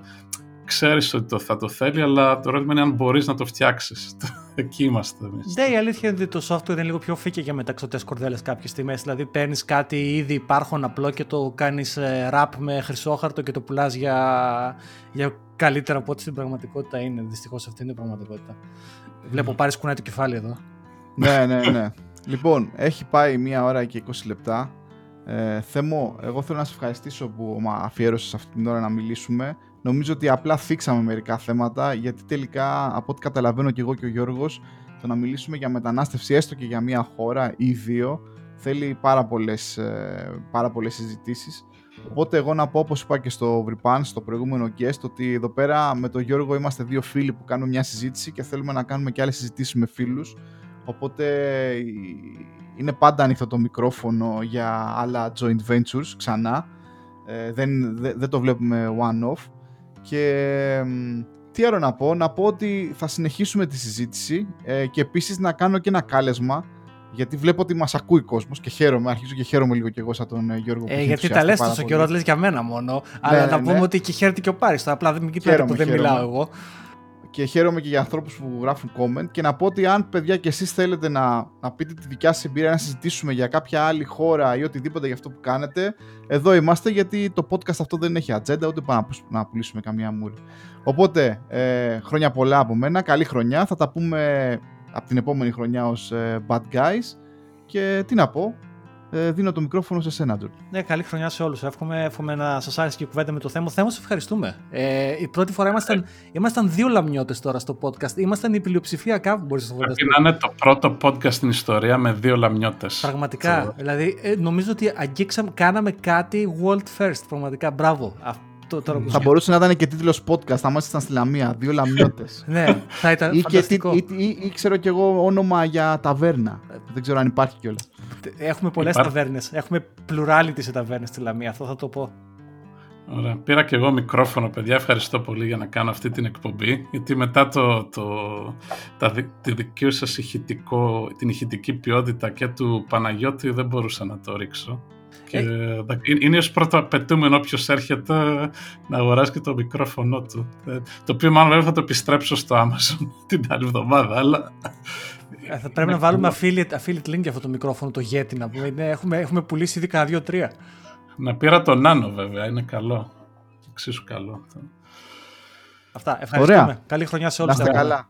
[SPEAKER 3] ξέρεις ότι το θα το θέλει, αλλά το ερώτημα είναι αν μπορείς να το φτιάξεις. Εκεί είμαστε εμείς.
[SPEAKER 2] Ναι, η αλήθεια είναι ότι το software είναι λίγο πιο φύκε για μεταξωτές κορδέλες κάποιες τιμέ. Δηλαδή, παίρνεις κάτι ήδη υπάρχον απλό και το κάνεις ε, rap με χρυσόχαρτο και το πουλάς για, για καλύτερα από ό,τι στην πραγματικότητα είναι. Δυστυχώς αυτή είναι η πραγματικότητα. Βλέπω πάρεις κουνάει το κεφάλι εδώ.
[SPEAKER 1] ναι, ναι, ναι. λοιπόν, έχει πάει μία ώρα και 20 λεπτά. Ε, Θέμο, εγώ θέλω να σε ευχαριστήσω που αφιέρωσες αυτή την ώρα να μιλήσουμε. Νομίζω ότι απλά θίξαμε μερικά θέματα, γιατί τελικά, από ό,τι καταλαβαίνω και εγώ και ο Γιώργος, το να μιλήσουμε για μετανάστευση έστω και για μία χώρα ή δύο, θέλει πάρα πολλές, ε, πάρα πολλές συζητήσεις. Οπότε εγώ να πω, όπως είπα και στο Βρυπάν, στο προηγούμενο guest, ότι εδώ πέρα με τον Γιώργο είμαστε δύο φίλοι που κάνουμε μια συζήτηση και θέλουμε να κάνουμε και άλλες συζητήσεις με φίλους. Οπότε είναι πάντα ανοιχτό το μικρόφωνο για άλλα joint ventures ξανά. Ε, δεν, δεν το βλέπουμε one-off. Και τι άλλο να πω, να πω ότι θα συνεχίσουμε τη συζήτηση ε, και επίσης να κάνω και ένα κάλεσμα γιατί βλέπω ότι μας ακούει κόσμος και χαίρομαι. Αρχίζω και χαίρομαι λίγο και εγώ σαν τον ε, Γιώργο
[SPEAKER 2] ε, Γιατί τα λες τόσο καιρό, λες για μένα μόνο. Ναι, αλλά να ναι, πούμε ναι. ότι και χαίρεται και ο Πάρης. Απλά δεν κοιτάτε που δεν μιλάω εγώ.
[SPEAKER 1] Και χαίρομαι και για ανθρώπους που γράφουν comment. Και να πω ότι αν παιδιά και εσείς θέλετε να, να πείτε τη δικιά σας εμπειρία, να συζητήσουμε για κάποια άλλη χώρα ή οτιδήποτε για αυτό που κάνετε, εδώ είμαστε γιατί το podcast αυτό δεν έχει ατζέντα ούτε πάμε να πουλήσουμε καμία μούρη. Οπότε, ε, χρόνια πολλά από μένα, καλή χρονιά. Θα τα πούμε από την επόμενη χρονιά ως ε, Bad Guys. Και τι να πω, ε, δίνω το μικρόφωνο σε σένα, Τζορτ.
[SPEAKER 2] Ναι, καλή χρονιά σε όλους. Εύχομαι, εύχομαι να σας άρεσε και η κουβέντα με το θέμα. Θέμα, σε ευχαριστούμε. Ε, η πρώτη φορά ήμασταν, ήμασταν δύο λαμιώτες τώρα στο podcast. Ήμασταν η πλειοψηφία κάπου, μπορείς να το
[SPEAKER 3] φανταστείς. Πρέπει να είναι το πρώτο podcast στην ιστορία με δύο λαμιώτες.
[SPEAKER 2] Πραγματικά. Δηλαδή, ε, νομίζω ότι αγγίξαμε, κάναμε κάτι world first. Πραγματικά, μπράβο.
[SPEAKER 1] Το, τώρα θα μπορούσε να ήταν και τίτλος podcast, άμα ήσασταν στη Λαμία. Δύο λαμιώτες.
[SPEAKER 2] ναι, θα ήταν ή, φανταστικό.
[SPEAKER 1] ή, ή, ή, ξέρω κι εγώ όνομα για ταβέρνα. Δεν ξέρω αν υπάρχει κιόλας.
[SPEAKER 2] Έχουμε πολλές Υπά... ταβέρνες. Έχουμε plurality σε ταβέρνες στη Λαμία. Αυτό θα το πω.
[SPEAKER 3] Ωραία. Πήρα και εγώ μικρόφωνο, παιδιά. Ευχαριστώ πολύ για να κάνω αυτή την εκπομπή. Γιατί μετά το, το, τα, τη δική σας την ηχητική ποιότητα και του Παναγιώτη δεν μπορούσα να το ρίξω. Και ε... είναι ως πρώτο απαιτούμενο όποιος έρχεται να αγοράσει και το μικρόφωνο του. Ε, το οποίο μάλλον βέβαια θα το επιστρέψω στο Amazon την άλλη εβδομάδα, αλλά
[SPEAKER 2] ε, θα πρέπει να βάλουμε affiliate, affiliate link για αυτό το μικρόφωνο, το Yeti να πούμε. έχουμε, έχουμε πουλήσει ήδη κανένα δύο-τρία.
[SPEAKER 3] Να πήρα το Nano βέβαια, είναι καλό. Εξίσου καλό.
[SPEAKER 2] Αυτά, ευχαριστούμε. Καλή χρονιά σε όλους.
[SPEAKER 1] Να είστε καλά.